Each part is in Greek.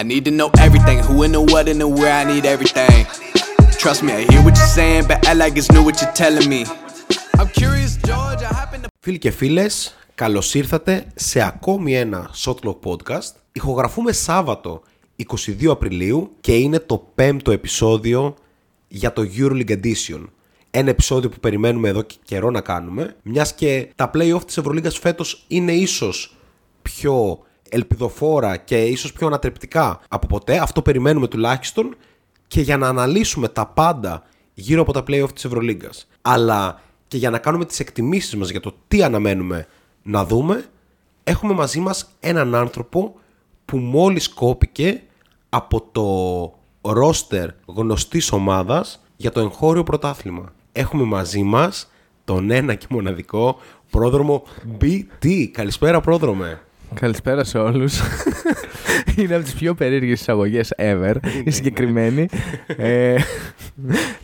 I need to know everything, who and the what and the where, I need everything. Trust me, I hear what you're saying, but I like it's new what you're telling me. I'm curious, George, I happen to... Φίλοι και φίλες, καλώς ήρθατε σε ακόμη ένα Shotlock Podcast. Ηχογραφούμε Σάββατο 22 Απριλίου και είναι το πέμπτο επεισόδιο για το EuroLeague Edition. Ένα επεισόδιο που περιμένουμε εδώ και καιρό να κάνουμε, μιας και τα play-off της Ευρωλίγκας φέτος είναι ίσως πιο ελπιδοφόρα και ίσως πιο ανατρεπτικά από ποτέ. Αυτό περιμένουμε τουλάχιστον και για να αναλύσουμε τα πάντα γύρω από τα play-off της Ευρωλίγκας. Αλλά και για να κάνουμε τις εκτιμήσεις μας για το τι αναμένουμε να δούμε, έχουμε μαζί μας έναν άνθρωπο που μόλις κόπηκε από το ρόστερ γνωστής ομάδας για το εγχώριο πρωτάθλημα. Έχουμε μαζί μας τον ένα και μοναδικό πρόδρομο BT. Καλησπέρα πρόδρομε. Καλησπέρα σε όλους. είναι από τις πιο περίεργες εισαγωγές ever, η συγκεκριμένη. ε,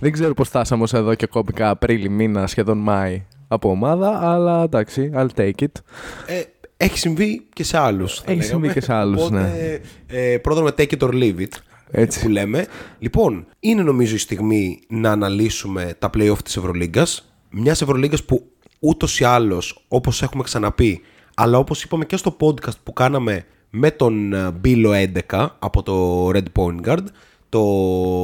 δεν ξέρω πώς φτάσαμε ως εδώ και κόπηκα Απρίλη μήνα, σχεδόν Μάη από ομάδα, αλλά εντάξει, I'll take it. Ε, έχει συμβεί και σε άλλους. θα Έχει λέγαμε. συμβεί και σε άλλους, Οπότε, ναι. Ε, πρόδρομε take it or leave it. Έτσι. Που λέμε. Λοιπόν, είναι νομίζω η στιγμή να αναλύσουμε τα play-off της Ευρωλίγκας. Μιας Ευρωλίγκας που ούτως ή άλλως, όπως έχουμε ξαναπεί, αλλά όπως είπαμε και στο podcast που κάναμε με τον ε, Μπίλο 11 από το Red Point Guard, το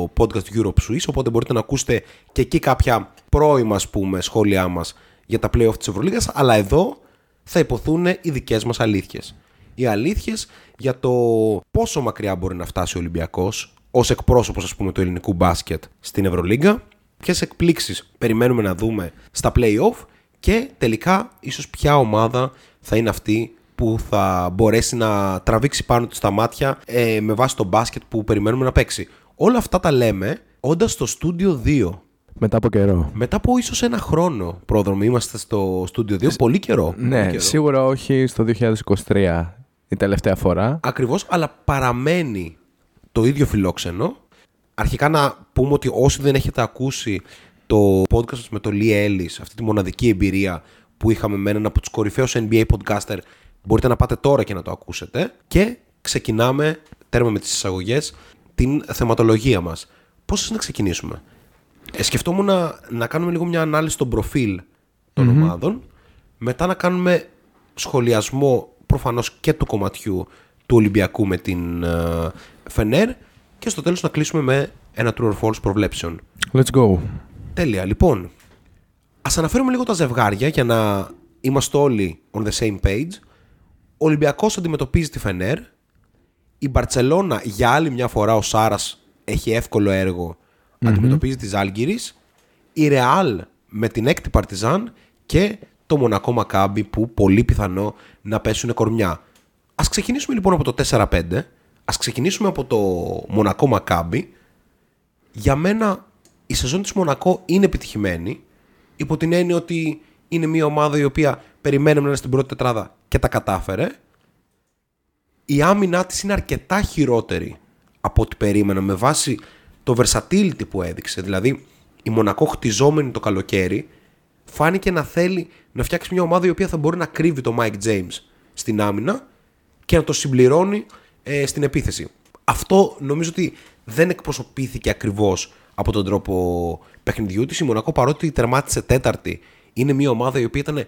podcast Europe Swiss, οπότε μπορείτε να ακούσετε και εκεί κάποια πρώιμα ας πούμε σχόλιά μας για τα play-off της Ευρωλίγκας, αλλά εδώ θα υποθούν οι δικές μας αλήθειες. Οι αλήθειες για το πόσο μακριά μπορεί να φτάσει ο Ολυμπιακός ως εκπρόσωπος ας πούμε του ελληνικού μπάσκετ στην Ευρωλίγκα, ποιες εκπλήξεις περιμένουμε να δούμε στα play-off και τελικά ίσως ποια ομάδα θα είναι αυτή που θα μπορέσει να τραβήξει πάνω του στα μάτια ε, με βάση το μπάσκετ που περιμένουμε να παίξει. Όλα αυτά τα λέμε όντας στο στούντιο 2. Μετά από καιρό. Μετά από ίσως ένα χρόνο πρόδρομο είμαστε στο στούντιο 2, πολύ καιρό. πολύ Ναι, καιρό. σίγουρα όχι στο 2023 η τελευταία φορά. Ακριβώς, αλλά παραμένει το ίδιο φιλόξενο. Αρχικά να πούμε ότι όσοι δεν έχετε ακούσει το podcast μας με τον Lee Ellis, αυτή τη μοναδική εμπειρία που είχαμε με έναν από τους κορυφαίους NBA podcaster, μπορείτε να πάτε τώρα και να το ακούσετε. Και ξεκινάμε, τέρμα με τις εισαγωγές, την θεματολογία μας. Πώς σας να ξεκινήσουμε; Ε, σκεφτόμουν να, να κάνουμε λίγο μια ανάλυση των προφίλ των ομάδων. Μετά να κάνουμε σχολιασμό προφανώς και του κομματιού του Ολυμπιακού με την ε, Φενέρ και στο τέλος να κλείσουμε με ένα true or false προβλέψεων. Let's go. Τέλεια. Λοιπόν, ας αναφέρουμε λίγο τα ζευγάρια για να είμαστε όλοι on the same page. Ο Ολυμπιακός αντιμετωπίζει τη Φενέρ. Η Μπαρτσελώνα για άλλη μια φορά ο Σάρας έχει εύκολο έργο. Αντιμετωπίζει τη Ζάλγκυρης. Η Ρεάλ με την έκτη Παρτιζάν και το Μονακό Μακάμπι που πολύ πιθανό να πέσουν κορμιά. Ας ξεκινήσουμε λοιπόν από το 4-5. Ας ξεκινήσουμε από το Μονακό Μακάμπι για μένα η σεζόν της Μονακό είναι επιτυχημένη υπό την έννοια ότι είναι μια ομάδα η οποία περιμέναμε να είναι στην πρώτη τετράδα και τα κατάφερε. Η άμυνά της είναι αρκετά χειρότερη από ό,τι περίμενα με βάση το versatility που έδειξε. Δηλαδή η Μονακό χτιζόμενη το καλοκαίρι φάνηκε να θέλει να φτιάξει μια ομάδα η οποία θα μπορεί να κρύβει το Mike James στην άμυνα και να το συμπληρώνει ε, στην επίθεση. Αυτό νομίζω ότι δεν εκπροσωπήθηκε ακριβώς από τον τρόπο παιχνιδιού της. Η Μονακό παρότι τερμάτισε τέταρτη είναι μια ομάδα η οποία ήταν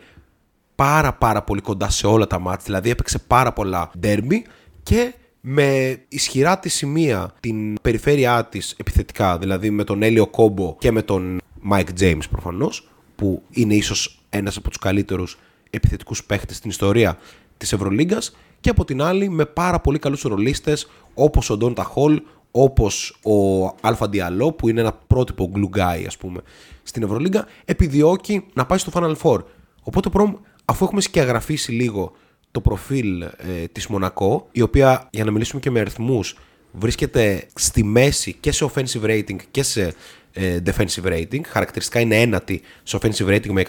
πάρα πάρα πολύ κοντά σε όλα τα μάτια, δηλαδή έπαιξε πάρα πολλά ντέρμπι και με ισχυρά τη σημεία την περιφέρειά της επιθετικά, δηλαδή με τον Έλιο Κόμπο και με τον Mike James προφανώς, που είναι ίσως ένας από τους καλύτερους επιθετικούς παίχτες στην ιστορία της Ευρωλίγκας και από την άλλη με πάρα πολύ καλούς ρολίστες όπως ο Ντόντα Χολ, όπως ο Αλφα Διαλό που είναι ένα πρότυπο glue guy ας πούμε στην Ευρωλίγκα επιδιώκει να πάει στο Final Four. Οπότε προμ, αφού έχουμε σκιαγραφίσει λίγο το προφίλ ε, της Μονακό η οποία για να μιλήσουμε και με αριθμούς βρίσκεται στη μέση και σε offensive rating και σε ε, defensive rating. Χαρακτηριστικά είναι ένατη σε offensive rating με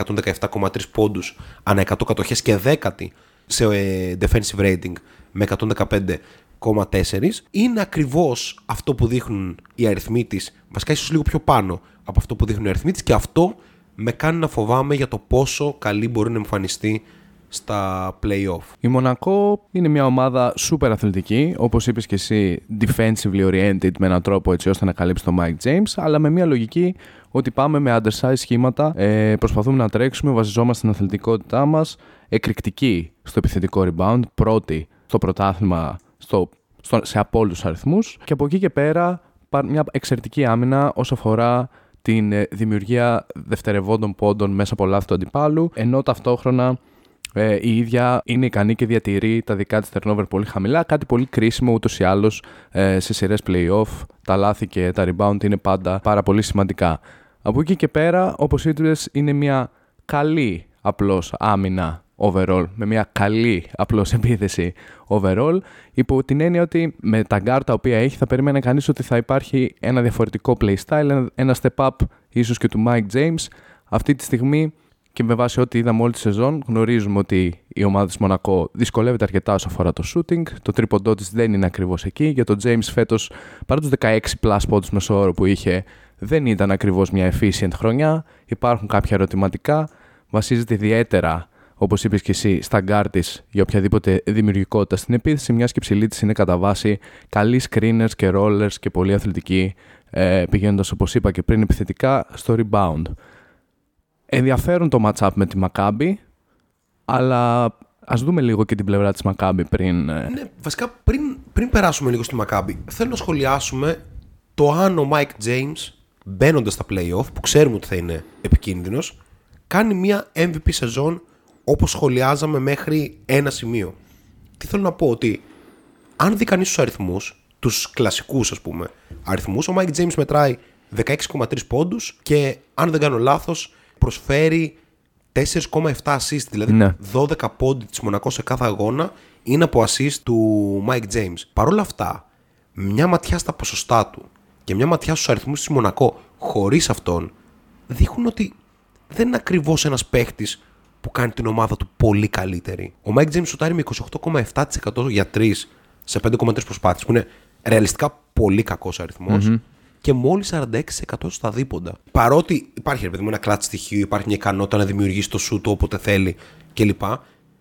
117,3 πόντους ανά 100 κατοχές και δέκατη σε ε, defensive rating με 115,4. Είναι ακριβώς αυτό που δείχνουν οι αριθμοί της, βασικά ίσως λίγο πιο πάνω από αυτό που δείχνουν οι αριθμοί της και αυτό με κάνει να φοβάμαι για το πόσο καλή μπορεί να εμφανιστεί στα play-off. Η Μονακό είναι μια ομάδα super αθλητική, όπως είπες και εσύ, defensively oriented με έναν τρόπο έτσι ώστε να καλύψει τον Mike James, αλλά με μια λογική ότι πάμε με undersize σχήματα, ε, προσπαθούμε να τρέξουμε, βασιζόμαστε στην αθλητικότητά μας, εκρηκτική στο επιθετικό rebound, πρώτη στο πρωτάθλημα στο, στο, σε απόλυτους αριθμούς και από εκεί και πέρα μια εξαιρετική άμυνα όσο αφορά την ε, δημιουργία δευτερευόντων πόντων μέσα από λάθη του αντιπάλου, ενώ ταυτόχρονα ε, η ίδια είναι ικανή και διατηρεί τα δικά της turnover πολύ χαμηλά. Κάτι πολύ κρίσιμο ούτως ή άλλως ε, σε σειρές playoff. Τα λάθη και τα rebound είναι πάντα πάρα πολύ σημαντικά. Από εκεί και πέρα, όπως είπες, είναι μια καλή απλώς άμυνα overall, με μια καλή απλώς επίθεση overall, υπό την έννοια ότι με τα guard τα οποία έχει θα περίμενε κανείς ότι θα υπάρχει ένα διαφορετικό playstyle, ένα step up ίσως και του Mike James. Αυτή τη στιγμή και με βάση ό,τι είδαμε όλη τη σεζόν, γνωρίζουμε ότι η ομάδα της Μονακό δυσκολεύεται αρκετά όσο αφορά το shooting. Το τρίποντό της δεν είναι ακριβώς εκεί. Για τον James φέτος, παρά τους 16 plus πόντους μέσο όρο που είχε, δεν ήταν ακριβώς μια efficient χρονιά. Υπάρχουν κάποια ερωτηματικά. Βασίζεται ιδιαίτερα, όπως είπες και εσύ, στα guards της για οποιαδήποτε δημιουργικότητα στην επίθεση, μιας και οι ψηλοί της είναι κατά βάση καλοί screeners και rollers και πολύ αθλητικοί, ε, πηγαίνοντας όπως είπα και πριν επιθετικά στο rebound. Ενδιαφέρον το match-up με τη Maccabi, αλλά ας δούμε λίγο και την πλευρά της Maccabi πριν... Ε, ναι, βασικά πριν, πριν περάσουμε λίγο στη Maccabi, θέλω να σχολιάσουμε το αν ο Mike James μπαίνοντας στα playoff, που ξέρουμε ότι θα είναι επικίνδυνος, κάνει μια MVP σεζόν όπως σχολιάζαμε μέχρι ένα σημείο. Τι θέλω να πω, ότι αν δει κανείς τους αριθμούς, τους κλασικούς ας πούμε αριθμούς, ο Mike James μετράει 16,3 πόντους και αν δεν κάνω λάθος προσφέρει 4,7 assist, δηλαδή ναι. 12 πόντι της Μονακός σε κάθε αγώνα είναι από assist του Mike James. Παρ' όλα αυτά, μια ματιά στα ποσοστά του και μια ματιά στους αριθμούς της Μονακό χωρίς αυτόν δείχνουν ότι δεν είναι ακριβώς ένας παίχτης που κάνει την ομάδα του πολύ καλύτερη. Ο Mike James σουτάρει με 28,7% για 3 σε 5,3 προσπάθειες, που είναι ρεαλιστικά πολύ κακός και μόλις 46% στα δίποντα. Παρότι υπάρχει ρε παιδί μου ένα κλατ στοιχείο, υπάρχει μια ικανότητα να δημιουργήσει το σουτ όποτε θέλει κλπ.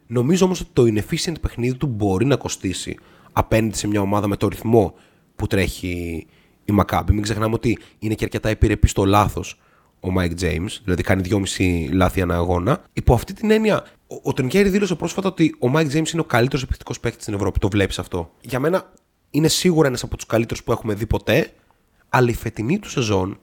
Νομίζω όμως ότι το inefficient παιχνίδι του μπορεί να κοστίσει απέναντι σε μια ομάδα με το ρυθμό που τρέχει η Maccabi. Μην ξεχνάμε ότι είναι και αρκετά επιρρεπής στο λάθος ο Mike James, δηλαδή κάνει 2,5 λάθη ανά αγώνα. Υπό αυτή την έννοια, ο, ο Τρινκέρι δήλωσε πρόσφατα ότι ο Mike James είναι ο καλύτερος επιθετικός παίκτης στην Ευρώπη. Το βλέπεις αυτό. Για μένα είναι σίγουρα ένας από τους καλύτερους που έχουμε δει ποτέ αλλά η φετινή του σεζόν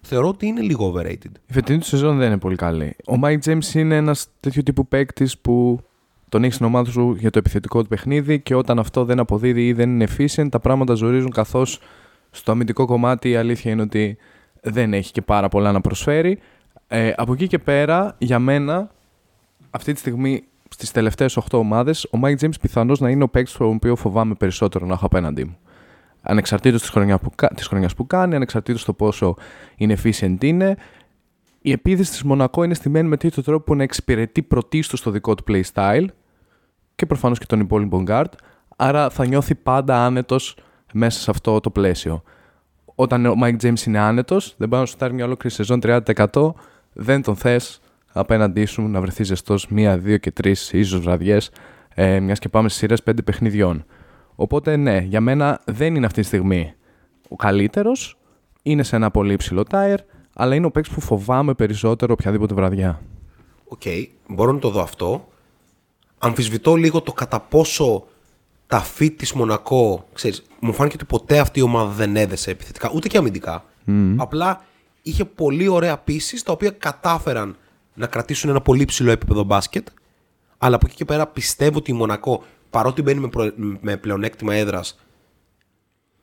θεωρώ ότι είναι λίγο overrated. Η φετινή του σεζόν δεν είναι πολύ καλή. Ο Mike James είναι ένας τέτοιο τύπου παίκτης που τον έχεις στην ομάδα σου για το επιθετικό του παιχνίδι και όταν αυτό δεν αποδίδει ή δεν είναι efficient, τα πράγματα ζορίζουν καθώς στο αμυντικό κομμάτι η αλήθεια είναι ότι δεν έχει και πάρα πολλά να προσφέρει. Ε, από εκεί και πέρα, για μένα, αυτή τη στιγμή στις τελευταίες 8 ομάδες, ο Mike James πιθανώς να είναι ο παίκτης τον οποίο φοβάμαι περισσότερο να έχω απέναντί μου ανεξαρτήτως της χρονιάς που, της χρονιάς που κάνει, ανεξαρτήτως το πόσο είναι efficient είναι. Η επίθεση της Μονακό είναι στημένη με τέτοιο τρόπο που να εξυπηρετεί πρωτίστως το δικό του playstyle και προφανώς και τον υπόλοιπο guard, άρα θα νιώθει πάντα άνετος μέσα σε αυτό το πλαίσιο. Όταν ο Mike James είναι άνετος, δεν πάει να σου φτάρει μια ολόκληρη σεζόν 30%, δεν τον θες απέναντί σου να βρεθείς ζεστός μία, δύο και τρεις ίσως βραδιές, ε, μιας και πάμε σε σειρές πέντε παιχνιδιών. Οπότε ναι, για μένα δεν είναι αυτή τη στιγμή ο καλύτερος. Είναι σε ένα πολύ υψηλό tier, αλλά είναι ο παίκτης που φοβάμαι περισσότερο οποιαδήποτε βραδιά. OK, okay, μπορώ να το δω αυτό. Αμφισβητώ λίγο το κατά πόσο τα fit της Μονακό, ξέρεις, μου φάνηκε ότι ποτέ αυτή η ομάδα δεν έδεσε επιθετικά, ούτε και αμυντικά. Απλά είχε πολύ ωραία pieces τα οποία κατάφεραν να κρατήσουν ένα πολύ ψηλό επίπεδο μπάσκετ. Αλλά από εκεί και πέρα πιστεύω ότι η Μονακό παρότι μπαίνει με, προ... με πλεονέκτημα έδρας,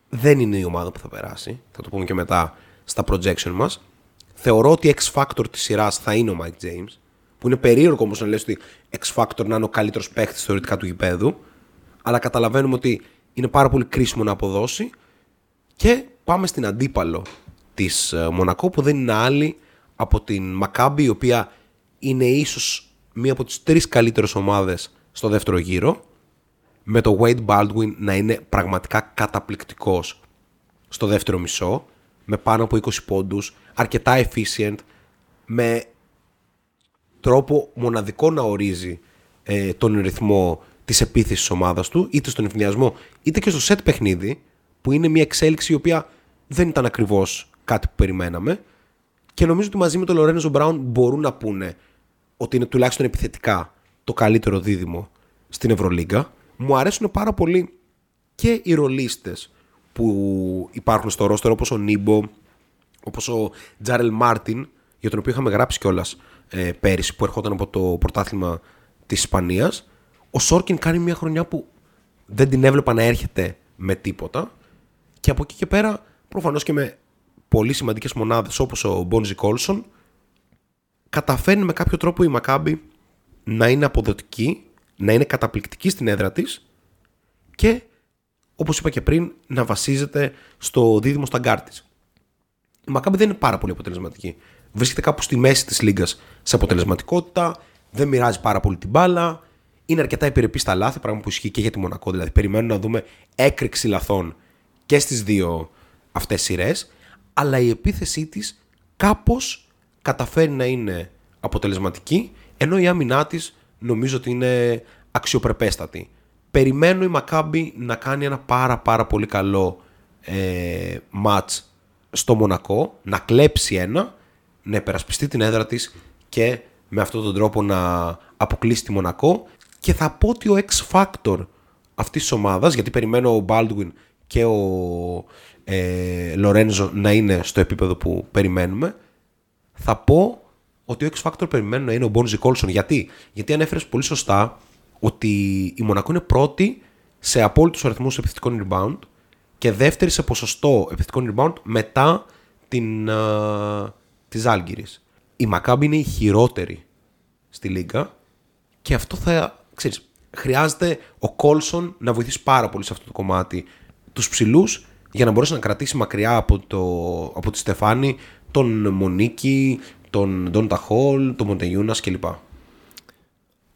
δεν είναι η ομάδα που θα περάσει. Θα το πούμε και μετά στα projection μας. Θεωρώ ότι X Factor της σειράς θα είναι ο Mike James. Που είναι περίεργο όμως να λες ότι X Factor να είναι ο καλύτερος παίχτη θεωρητικά του γηπέδου. Αλλά καταλαβαίνουμε ότι είναι πάρα πολύ κρίσιμο να αποδώσει. Και πάμε στην αντίπαλο της ε, Μονακό που δεν είναι άλλη από την Maccabi η οποία είναι ίσως μία από τις τρεις καλύτερες ομάδες στο δεύτερο γύρο με το Wade Baldwin να είναι πραγματικά καταπληκτικός στο δεύτερο μισό, με πάνω από 20 πόντους, αρκετά efficient, με τρόπο μοναδικό να ορίζει ε, τον ρυθμό της επίθεσης της ομάδας του, είτε στον ευνηδιασμό, είτε και στο σετ παιχνίδι, που είναι μια εξέλιξη η οποία δεν ήταν ακριβώς κάτι που περιμέναμε. Και νομίζω ότι μαζί με τον Λορένζο Μπράουν μπορούν να πούνε ότι είναι τουλάχιστον επιθετικά το καλύτερο δίδυμο στην Ευρωλίγκα. Μου αρέσουν πάρα πολύ και οι ρολίστες που υπάρχουν στο ρόστερ όπως ο Νίμπο, όπως ο Τζάρελ Μάρτιν, για τον οποίο είχαμε γράψει κιόλας ε, πέρυσι που ερχόταν από το πρωτάθλημα της Ισπανίας. Ο Σόρκιν κάνει μια χρονιά που δεν την έβλεπα να έρχεται με τίποτα και από εκεί και πέρα προφανώς και με πολύ σημαντικές μονάδες όπως ο Μπόνζι Κόλσον καταφέρνει με κάποιο τρόπο η Μακάμπη να είναι αποδοτική, να είναι καταπληκτική στην έδρα της και όπως είπα και πριν να βασίζεται στο δίδυμο στα της. Η Μακάμπη δεν είναι πάρα πολύ αποτελεσματική. Βρίσκεται κάπου στη μέση της λίγκας σε αποτελεσματικότητα, δεν μοιράζει πάρα πολύ την μπάλα, είναι αρκετά επιρρεπή στα λάθη, πράγμα που ισχύει και για τη Μονακό. Δηλαδή, περιμένουν να δούμε έκρηξη λαθών και στις δύο αυτές σειρές. Αλλά η επίθεσή της κάπως καταφέρει να είναι αποτελεσματική, ενώ η άμυνά της νομίζω ότι είναι αξιοπρεπέστατη. Περιμένω η Μακάμπη να κάνει ένα πάρα πάρα πολύ καλό ε, match στο Μονακό, να κλέψει ένα, να υπερασπιστεί την έδρα της και με αυτόν τον τρόπο να αποκλείσει τη Μονακό και θα πω ότι ο X Factor αυτής της ομάδας, γιατί περιμένω ο Baldwin και ο ε, Λορένζο να είναι στο επίπεδο που περιμένουμε, θα πω ότι ο X Factor περιμένω να είναι ο Bonzi Colson. Γιατί; Γιατί ανέφερες πολύ σωστά ότι η Μονακό είναι πρώτη σε απόλυτους αριθμούς επιθετικών rebound και δεύτερη σε ποσοστό επιθετικών rebound μετά την, uh, της Άλγηρης. Η Μακάμπη είναι η χειρότερη στη Λίγκα και αυτό θα ξέρεις, χρειάζεται ο Κόλσον να βοηθήσει πάρα πολύ σε αυτό το κομμάτι τους ψηλούς για να μπορέσει να κρατήσει μακριά από, το, από τη Στεφάνη τον Μονίκη, τον Ντόν Ταχόλ, τον Μοντεγιούνα κλπ.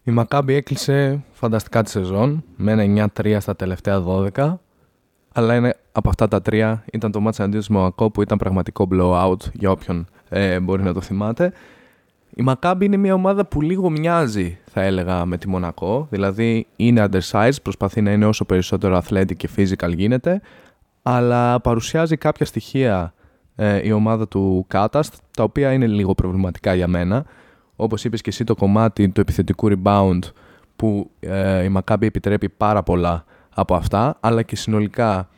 Η Μακάμπη έκλεισε φανταστικά τη σεζόν με ένα 9-3 στα τελευταία 12. Αλλά είναι, από αυτά τα τρία ήταν το μάτσα αντίον Μονακό που ήταν πραγματικό blowout για όποιον ε, μπορεί να το θυμάται. Η Μακάμπη είναι μια ομάδα που λίγο μοιάζει, θα έλεγα, με τη Μονακό. Δηλαδή είναι undersized, προσπαθεί να είναι όσο περισσότερο athletic και physical γίνεται, αλλά παρουσιάζει κάποια στοιχεία ε, η ομάδα του Κάταστ, τα οποία είναι λίγο προβληματικά για μένα. Όπως είπες και εσύ το κομμάτι του επιθετικού rebound, που ε, η Μακάμπη επιτρέπει πάρα πολλά από αυτά, αλλά και συνολικά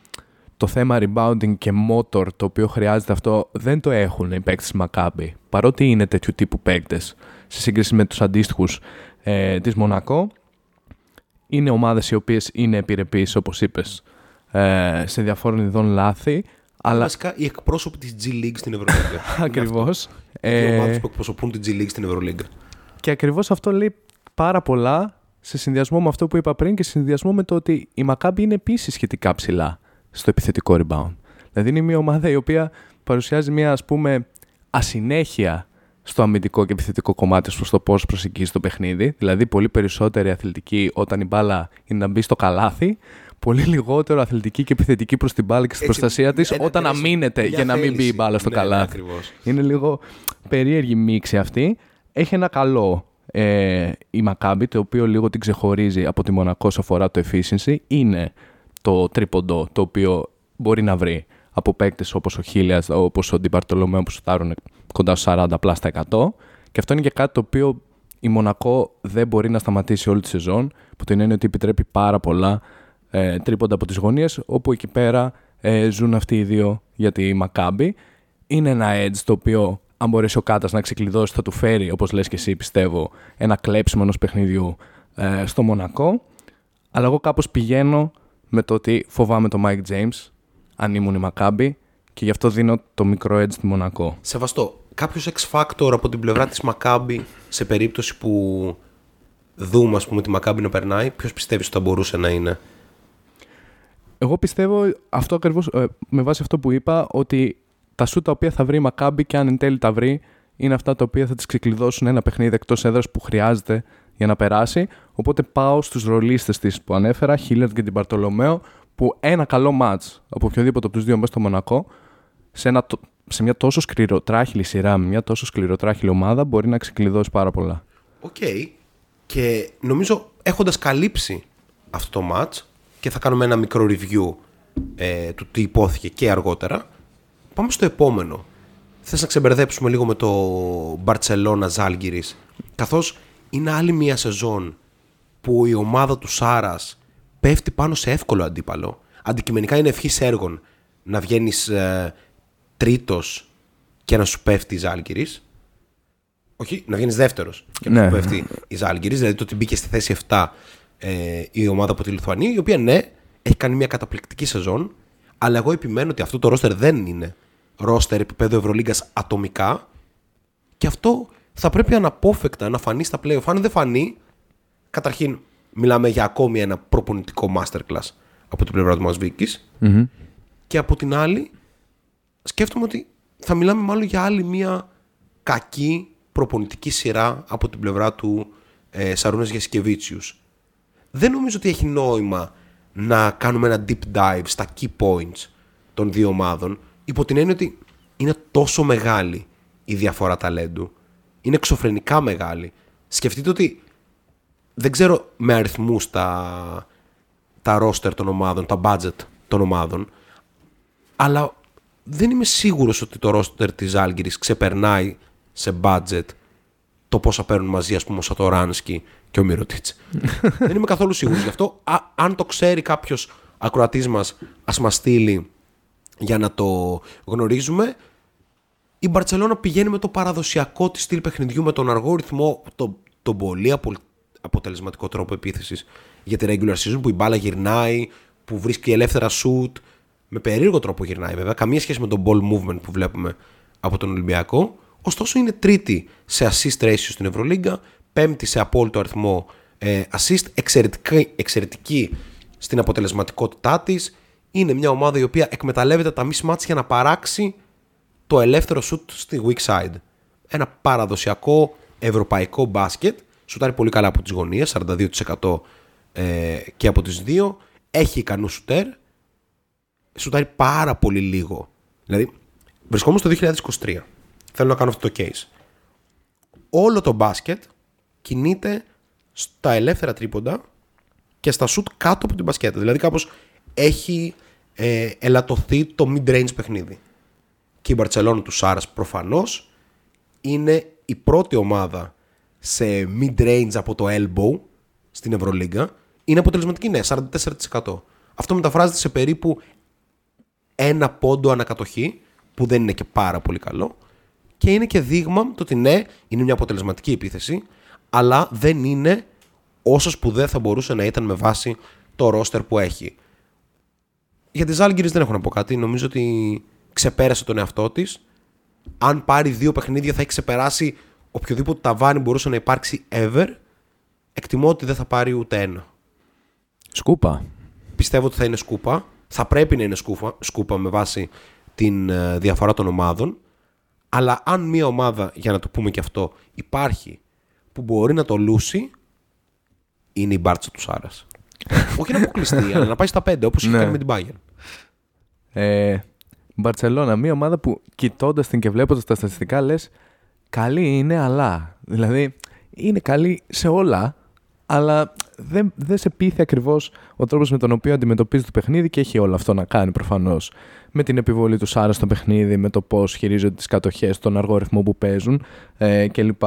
το θέμα rebounding και motor το οποίο χρειάζεται αυτό δεν το έχουν οι παίκτες της Maccabi. Παρότι είναι τέτοιου τύπου παίκτες σε σύγκριση με τους αντίστοιχους ε, της Μονακό, είναι ομάδες οι οποίες είναι επιρρεπείς όπως είπες ε, σε διαφόρων ειδών λάθη. Αλλά... Βασικά οι εκπρόσωποι της G League στην Ευρωλίγκα. ακριβώς. Οι ε... ομάδες που εκπροσωπούν τη G League στην Ευρωλίγκα. Και ακριβώς αυτό λέει πάρα πολλά σε συνδυασμό με αυτό που είπα πριν και σε συνδυασμό με το ότι η Maccabi είναι επίσης σχετικά ψηλά στο επιθετικό rebound. Δηλαδή είναι μια ομάδα η οποία παρουσιάζει μια ας πούμε ασυνέχεια στο αμυντικό και επιθετικό κομμάτι προς το πώς προσεγγίζει το παιχνίδι. Δηλαδή, πολύ περισσότερη αθλητική όταν η μπάλα είναι να μπει στο καλάθι, πολύ λιγότερο αθλητική και επιθετική προς την μπάλα και στην προστασία της όταν αμήνεται για να μην μπει η μπάλα στο ναι, ναι καλάθι. είναι λίγο περίεργη μίξη αυτή. Έχει ένα καλό ε, η Maccabi, το οποίο λίγο την ξεχωρίζει από τη Μονακό όσο αφορά το efficiency. Είναι το τρίποντο το οποίο μπορεί να βρει από παίκτες όπως ο Χίλιας, όπως ο Ντιμπαρτολομέο που σουτάρουν κοντά στο 40 πλάστα 100. Και αυτό είναι και κάτι το οποίο η Μονακό δεν μπορεί να σταματήσει όλη τη σεζόν, που την έννοια ότι επιτρέπει πάρα πολλά ε, τρίποντα από τις γωνίες, όπου εκεί πέρα ε, ζουν αυτοί οι δύο για τη Μακάμπη. Είναι ένα edge το οποίο, αν μπορέσει ο Κάτας να ξεκλειδώσει, θα του φέρει, όπως λες και εσύ, πιστεύω, ένα κλέψιμο ενός παιχνιδιού ε, στο Μονακό. Αλλά εγώ κάπως πηγαίνω με το ότι φοβάμαι το Mike James αν ήμουν η Μακάμπη και γι' αυτό δίνω το μικρό edge στη Μονακό. Σεβαστό. Κάποιος X Factor από την πλευρά της Μακάμπη σε περίπτωση που δούμε ας πούμε τη Μακάμπη να περνάει, ποιος πιστεύεις ότι θα μπορούσε να είναι; Εγώ πιστεύω αυτό ακριβώς ε, με βάση αυτό που είπα ότι τα σουτ τα οποία θα βρει η Μακάμπι και αν εν τέλει τα βρει είναι αυτά τα οποία θα της ξεκλειδώσουν ένα παιχνίδι εκτός έδρας που χρειάζεται για να περάσει. Οπότε πάω στους ρολίστες της που ανέφερα, Χίλιαρντ και Ντι Μπαρτολομέο, που ένα καλό ματς από οποιοδήποτε από τους δύο μέσα στο Μονακό, σε, ένα, σε μια τόσο σκληροτράχυλη σειρά, με μια τόσο σκληροτράχυλη ομάδα, μπορεί να ξεκλειδώσει πάρα πολλά. OK. Okay. Και νομίζω έχοντας καλύψει αυτό το match και θα κάνουμε ένα μικρό review ε, του τι υπόθηκε και αργότερα. Πάμε στο επόμενο. Θες να ξεμπερδέψουμε λίγο με το Barcelona Zalgiris καθώς είναι άλλη μια σεζόν που η ομάδα του Σάρας πέφτει πάνω σε εύκολο αντίπαλο. Αντικειμενικά είναι ευχής έργων να βγαίνεις ε, τρίτος και να σου πέφτει η Ζάλγκυρης. Όχι, να βγαίνεις δεύτερος και να Ναι. σου πέφτει η Ζάλγκυρης. Δηλαδή το ότι μπήκε στη θέση 7 ε, η ομάδα από τη Λιθουανία, η οποία ναι, έχει κάνει μια καταπληκτική σεζόν, αλλά εγώ επιμένω ότι αυτό το ρόστερ δεν είναι ρόστερ επίπεδο Ευρωλίγκας ατομικά και αυτό θα πρέπει αναπόφευκτα να φανεί στα playoff. Αν δεν φανεί, καταρχήν μιλάμε για ακόμη ένα προπονητικό masterclass από την πλευρά του Μασβίκης και από την άλλη σκέφτομαι ότι θα μιλάμε μάλλον για άλλη μια κακή προπονητική σειρά από την πλευρά του ε, Σαρούνας Γιασκεβίτσιους. Δεν νομίζω ότι έχει νόημα να κάνουμε ένα deep dive στα key points των δύο ομάδων υπό την έννοια ότι είναι τόσο μεγάλη η διαφορά ταλέντου. Είναι εξωφρενικά μεγάλη. Σκεφτείτε ότι δεν ξέρω με αριθμούς τα, τα roster των ομάδων, τα budget των ομάδων, αλλά δεν είμαι σίγουρος ότι το roster της Άλγηρης ξεπερνάει σε budget το πόσα παίρνουν μαζί, ας πούμε, ο Σατοράνσκι και ο Μυρωτίτς. δεν είμαι καθόλου σίγουρος γι' αυτό. Α, αν το ξέρει κάποιος ακροατής μας, ας μας στείλει για να το γνωρίζουμε. Η Μπαρτσελώνα πηγαίνει με το παραδοσιακό της στυλ παιχνιδιού, με τον αργό ρυθμό, το, τον πολύ απο, αποτελεσματικό τρόπο επίθεσης για τη regular season, που η μπάλα γυρνάει, που βρίσκει ελεύθερα shoot, με περίεργο τρόπο γυρνάει βέβαια, καμία σχέση με τον ball movement που βλέπουμε από τον Ολυμπιακό. Ωστόσο είναι τρίτη σε assist ratio στην Ευρωλίγκα, πέμπτη σε απόλυτο αριθμό ε, assist, εξαιρετική, εξαιρετική στην αποτελεσματικότητά της. Είναι μια ομάδα η οποία εκμεταλλεύεται τα mismatch για να παράξει το ελεύθερο shoot στη weak side. Ένα παραδοσιακό ευρωπαϊκό μπάσκετ. Σουτάρει πολύ καλά από τις γωνίες, 42% ε, και από τις δύο. Έχει ικανού σουτέρ. Σουτάρει πάρα πολύ λίγο. Δηλαδή, βρισκόμαστε στο 2023. Θέλω να κάνω αυτό το case. Όλο το μπάσκετ κινείται στα ελεύθερα τρίποντα και στα σουτ κάτω από την μπασκέτα. Δηλαδή κάπως έχει ε, ελαττωθεί το mid-range παιχνίδι. Και η Μπαρτσελόνα του Σάρας προφανώς είναι η πρώτη ομάδα σε mid-range από το elbow στην Ευρωλίγκα. Είναι αποτελεσματική, ναι, 44%. Αυτό μεταφράζεται σε περίπου ένα πόντο ανακατοχή, που δεν είναι και πάρα πολύ καλό. Και είναι και δείγμα το ότι ναι, είναι μια αποτελεσματική επίθεση, αλλά δεν είναι όσο σπουδαία θα μπορούσε να ήταν με βάση το ρόστερ που έχει. Για τις Ζάλγκυρες δεν έχω να πω κάτι. Νομίζω ότι ξεπέρασε τον εαυτό της. Αν πάρει δύο παιχνίδια θα έχει ξεπεράσει οποιοδήποτε ταβάνι μπορούσε να υπάρξει ever. Εκτιμώ ότι δεν θα πάρει ούτε ένα. Σκούπα. Πιστεύω ότι θα είναι σκούπα. Θα πρέπει να είναι σκούπα, σκούπα με βάση την ε, διαφορά των ομάδων. Αλλά αν μια ομάδα, για να το πούμε και αυτό, υπάρχει που μπορεί να το λούσει, είναι η μπάρτσα του Σάρας. Όχι να αποκλειστεί, αλλά να πάει στα πέντε, όπως είχε Ναι. κάνει με την Bayern. Ε, Μπαρσελόνα, μια ομάδα που κοιτώντας την και βλέποντας τα στατιστικά λες, καλή είναι, αλλά. Δηλαδή, είναι καλή σε όλα, αλλά δεν, δεν σε πείθει ακριβώς ο τρόπος με τον οποίο αντιμετωπίζει το παιχνίδι και έχει όλο αυτό να κάνει προφανώς. Με την επιβολή του Σάρα στο παιχνίδι, με το πώς χειρίζονται τις κατοχές, τον αργό ρυθμό που παίζουν ε, κλπ.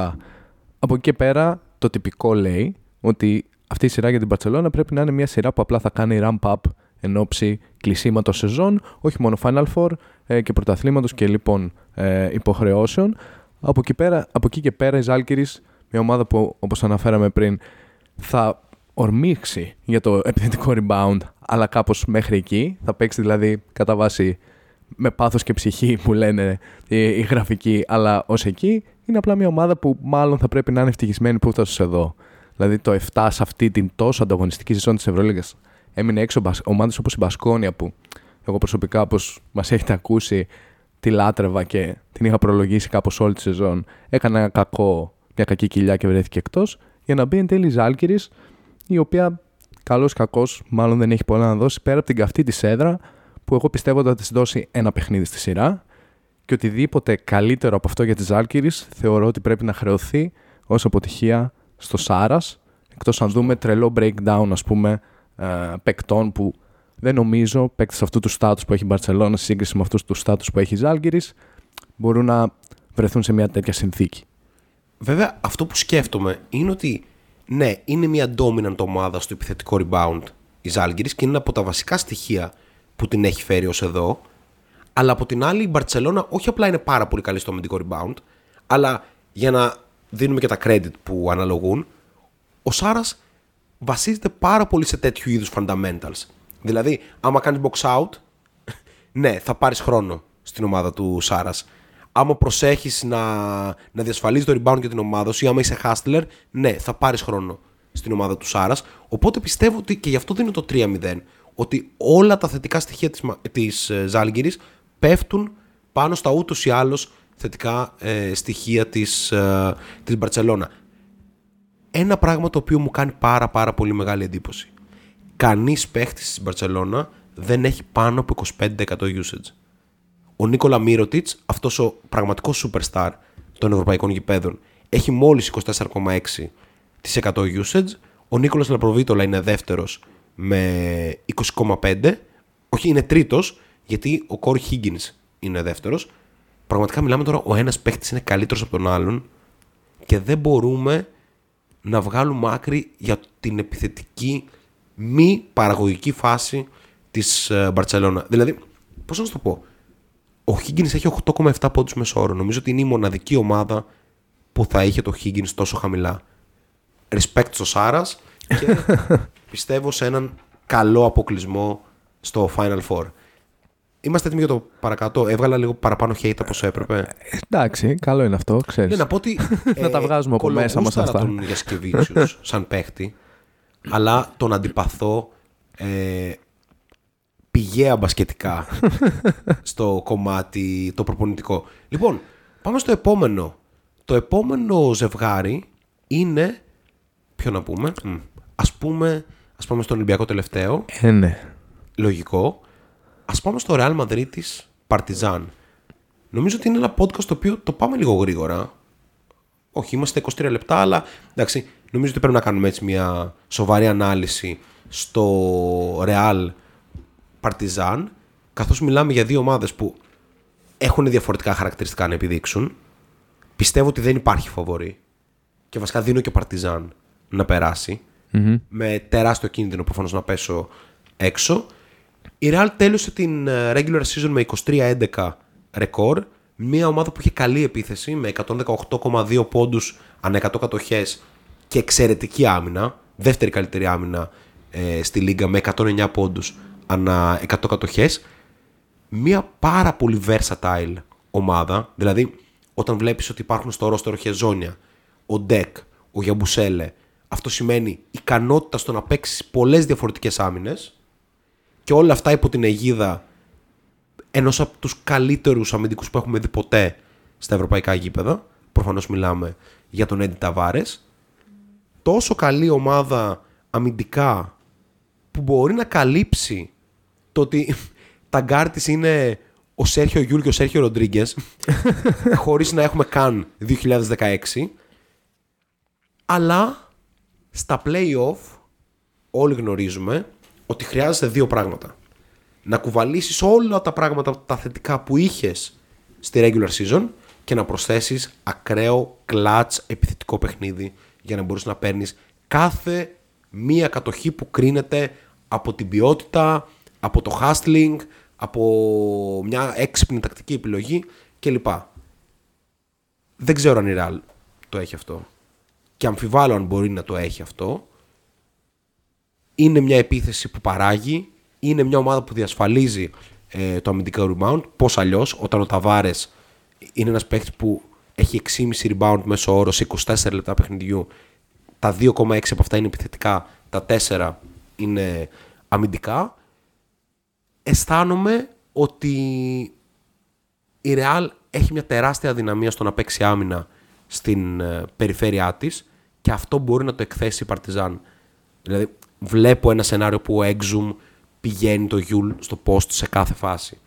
Από εκεί και πέρα, το τυπικό λέει ότι αυτή η σειρά για την Barcelona πρέπει να είναι μια σειρά που απλά θα κάνει ramp up εν ώψη κλεισίματος σεζόν, όχι μόνο Final Four ε, και πρωταθλήματος και λοιπόν ε, υποχρεώσεων. Από εκεί, πέρα, από εκεί και πέρα η Ζάλκυρης, μια ομάδα που όπως αναφέραμε πριν θα ορμήξει για το επιθετικό rebound, αλλά κάπως μέχρι εκεί. Θα παίξει δηλαδή κατά βάση με πάθος και ψυχή που λένε οι, οι γραφικοί, αλλά ως εκεί είναι απλά μια ομάδα που μάλλον θα πρέπει να είναι ευτυχισμένη που έφτασε εδώ. Δηλαδή το 7 σε αυτή την τόσο ανταγωνιστική σεζόν της Ευρωλίγας έμεινε έξω μπασ- ομάδες όπως η Μπασκόνια που εγώ προσωπικά όπως μας έχετε ακούσει τη λάτρευα και την είχα προλογίσει κάπως όλη τη σεζόν έκανε ένα κακό, μια κακή κοιλιά και βρέθηκε εκτός για να μπει εν τέλει η Ζάλκυρης η οποία καλός κακός μάλλον δεν έχει πολλά να δώσει πέρα από την καυτή της έδρα που εγώ πιστεύω ότι θα της δώσει ένα παιχνίδι στη σειρά και οτιδήποτε καλύτερο από αυτό για τη Ζάλκυρης θεωρώ ότι πρέπει να χρεωθεί ως αποτυχία στο Σάρας Εκτός αν δούμε τρελό breakdown, ας πούμε, ε, παικτών που δεν νομίζω παίκτες αυτού του στάτους που έχει η Μπαρτσελώνα σε σύγκριση με αυτούς του στάτους που έχει η Ζάλγκυρης μπορούν να βρεθούν σε μια τέτοια συνθήκη. Βέβαια, αυτό που σκέφτομαι είναι ότι ναι, είναι μια dominant ομάδα στο επιθετικό rebound η Ζάλγκυρης και είναι ένα από τα βασικά στοιχεία που την έχει φέρει ως εδώ. Αλλά από την άλλη η Μπαρτσελώνα όχι απλά είναι πάρα πολύ καλή στο αμυντικό rebound, αλλά για να δίνουμε και τα credit που αναλογούν, ο Σάρας βασίζεται πάρα πολύ σε τέτοιου είδους fundamentals. Δηλαδή, άμα κάνεις box out, ναι, θα πάρεις χρόνο στην ομάδα του Σάρας. Άμα προσέχεις να, να διασφαλίζεις το rebound για την ομάδα σου ή άμα είσαι hustler, ναι, θα πάρεις χρόνο στην ομάδα του Σάρας. Οπότε πιστεύω ότι και γι' αυτό δίνω το 3-0, ότι όλα τα θετικά στοιχεία της, της ε, Ζάλγκυρης πέφτουν πάνω στα ούτως ή άλλως θετικά ε, στοιχεία της, ε, της Μπαρτσελώνα. Ένα πράγμα το οποίο μου κάνει πάρα πάρα πολύ μεγάλη εντύπωση. Κανείς παίχτης της Μπαρτσελώνα δεν έχει πάνω από 25% usage. Ο Νίκολα Μύρωτιτς, αυτός ο πραγματικός superstar των ευρωπαϊκών γηπέδων, έχει μόλις 24,6% usage. Ο Νίκολας Λαπροβίτολα είναι δεύτερος με 20,5%. Όχι, είναι τρίτος, γιατί ο Κόρ Higgins είναι δεύτερος. Πραγματικά μιλάμε τώρα, ο ένας παίχτης είναι καλύτερος από τον άλλον και δεν μπορούμε να βγάλουμε άκρη για την επιθετική μη παραγωγική φάση της Μπαρτσελώνα. Δηλαδή, πώς να σου το πω, ο Higgins έχει 8,7 πόντους μεσόωρο. Νομίζω ότι είναι η μοναδική ομάδα που θα είχε το Higgins τόσο χαμηλά. Respect στο Σάρας και πιστεύω σε έναν καλό αποκλεισμό στο Final Four. Είμαστε έτοιμοι για το παρακάτω. Έβγαλα λίγο παραπάνω hate από όσο έπρεπε. Εντάξει, καλό είναι αυτό, ξέρεις. Ναι, να πω ότι. Να τα βγάζουμε από μέσα μας αυτά. τον Γιασκεβίτσιους σαν παίχτη, αλλά τον αντιπαθώ ε, πηγαία μπασκετικά στο κομμάτι το προπονητικό. Λοιπόν, πάμε στο επόμενο. Το επόμενο ζευγάρι είναι. Ποιο να πούμε. Μ, Ας πούμε, ας πάμε στον Ολυμπιακό τελευταίο. Ε, ναι. Λογικό. Ας πάμε στο Real Madrid της Partizan. Νομίζω ότι είναι ένα podcast το οποίο το πάμε λίγο γρήγορα. Όχι, είμαστε 23 λεπτά, αλλά εντάξει, νομίζω ότι πρέπει να κάνουμε έτσι μια σοβαρή ανάλυση στο Real Partizan, καθώς μιλάμε για δύο ομάδες που έχουν διαφορετικά χαρακτηριστικά να επιδείξουν. Πιστεύω ότι δεν υπάρχει φοβορή. Και βασικά δίνω και Partizan να περάσει. Με τεράστιο κίνδυνο προφανώς να πέσω έξω. Η Real τέλειωσε την ε, regular season με 23-11 ρεκόρ. Μια ομάδα που είχε καλή επίθεση με 118,2 πόντους ανά 100 κατοχές και εξαιρετική άμυνα. Δεύτερη καλύτερη άμυνα ε, στη λίγα με 109 πόντους ανά 100 κατοχές. Μια πάρα πολύ versatile ομάδα. Δηλαδή όταν βλέπεις ότι υπάρχουν στο ρόστερο Χεζόνια, ο Ντεκ, ο Γιαμπουσέλε, αυτό σημαίνει ικανότητα στο να παίξεις πολλές διαφορετικές άμυνες και όλα αυτά υπό την αιγίδα ενός από τους καλύτερους αμυντικούς που έχουμε δει ποτέ στα ευρωπαϊκά γήπεδα. Προφανώς μιλάμε για τον Έντι Ταβάρες. Τόσο καλή ομάδα αμυντικά που μπορεί να καλύψει το ότι τα guards της είναι ο Σέρχιο Γιούλ και ο Σέρχιο Ροντρίγκες, χωρίς να έχουμε καν 2016. Αλλά στα play-off όλοι γνωρίζουμε ότι χρειάζεται δύο πράγματα. Να κουβαλήσεις όλα τα πράγματα τα θετικά που είχες στη regular season και να προσθέσεις ακραίο clutch επιθετικό παιχνίδι για να μπορείς να παίρνεις κάθε μία κατοχή που κρίνεται από την ποιότητα, από το hustling, από μια έξυπνη τακτική επιλογή κλπ. Δεν ξέρω αν η Real το έχει αυτό. Και αμφιβάλλω αν μπορεί να το έχει αυτό. Είναι μια επίθεση που παράγει. Είναι μια ομάδα που διασφαλίζει ε, το αμυντικό rebound. Πώς αλλιώς, όταν ο Ταβάρες είναι ένας παίκτης που έχει 6,5 rebound μέσω όρος σε 24 λεπτά παιχνιδιού. Τα 2,6 από αυτά είναι επιθετικά. Τα 4 είναι αμυντικά. Αισθάνομαι ότι η Real έχει μια τεράστια δυναμία στο να παίξει άμυνα στην ε, περιφέρειά της και αυτό μπορεί να το εκθέσει η Παρτιζάν. Δηλαδή βλέπω ένα σενάριο που ο Exum πηγαίνει το Γιούλ στο post σε κάθε φάση.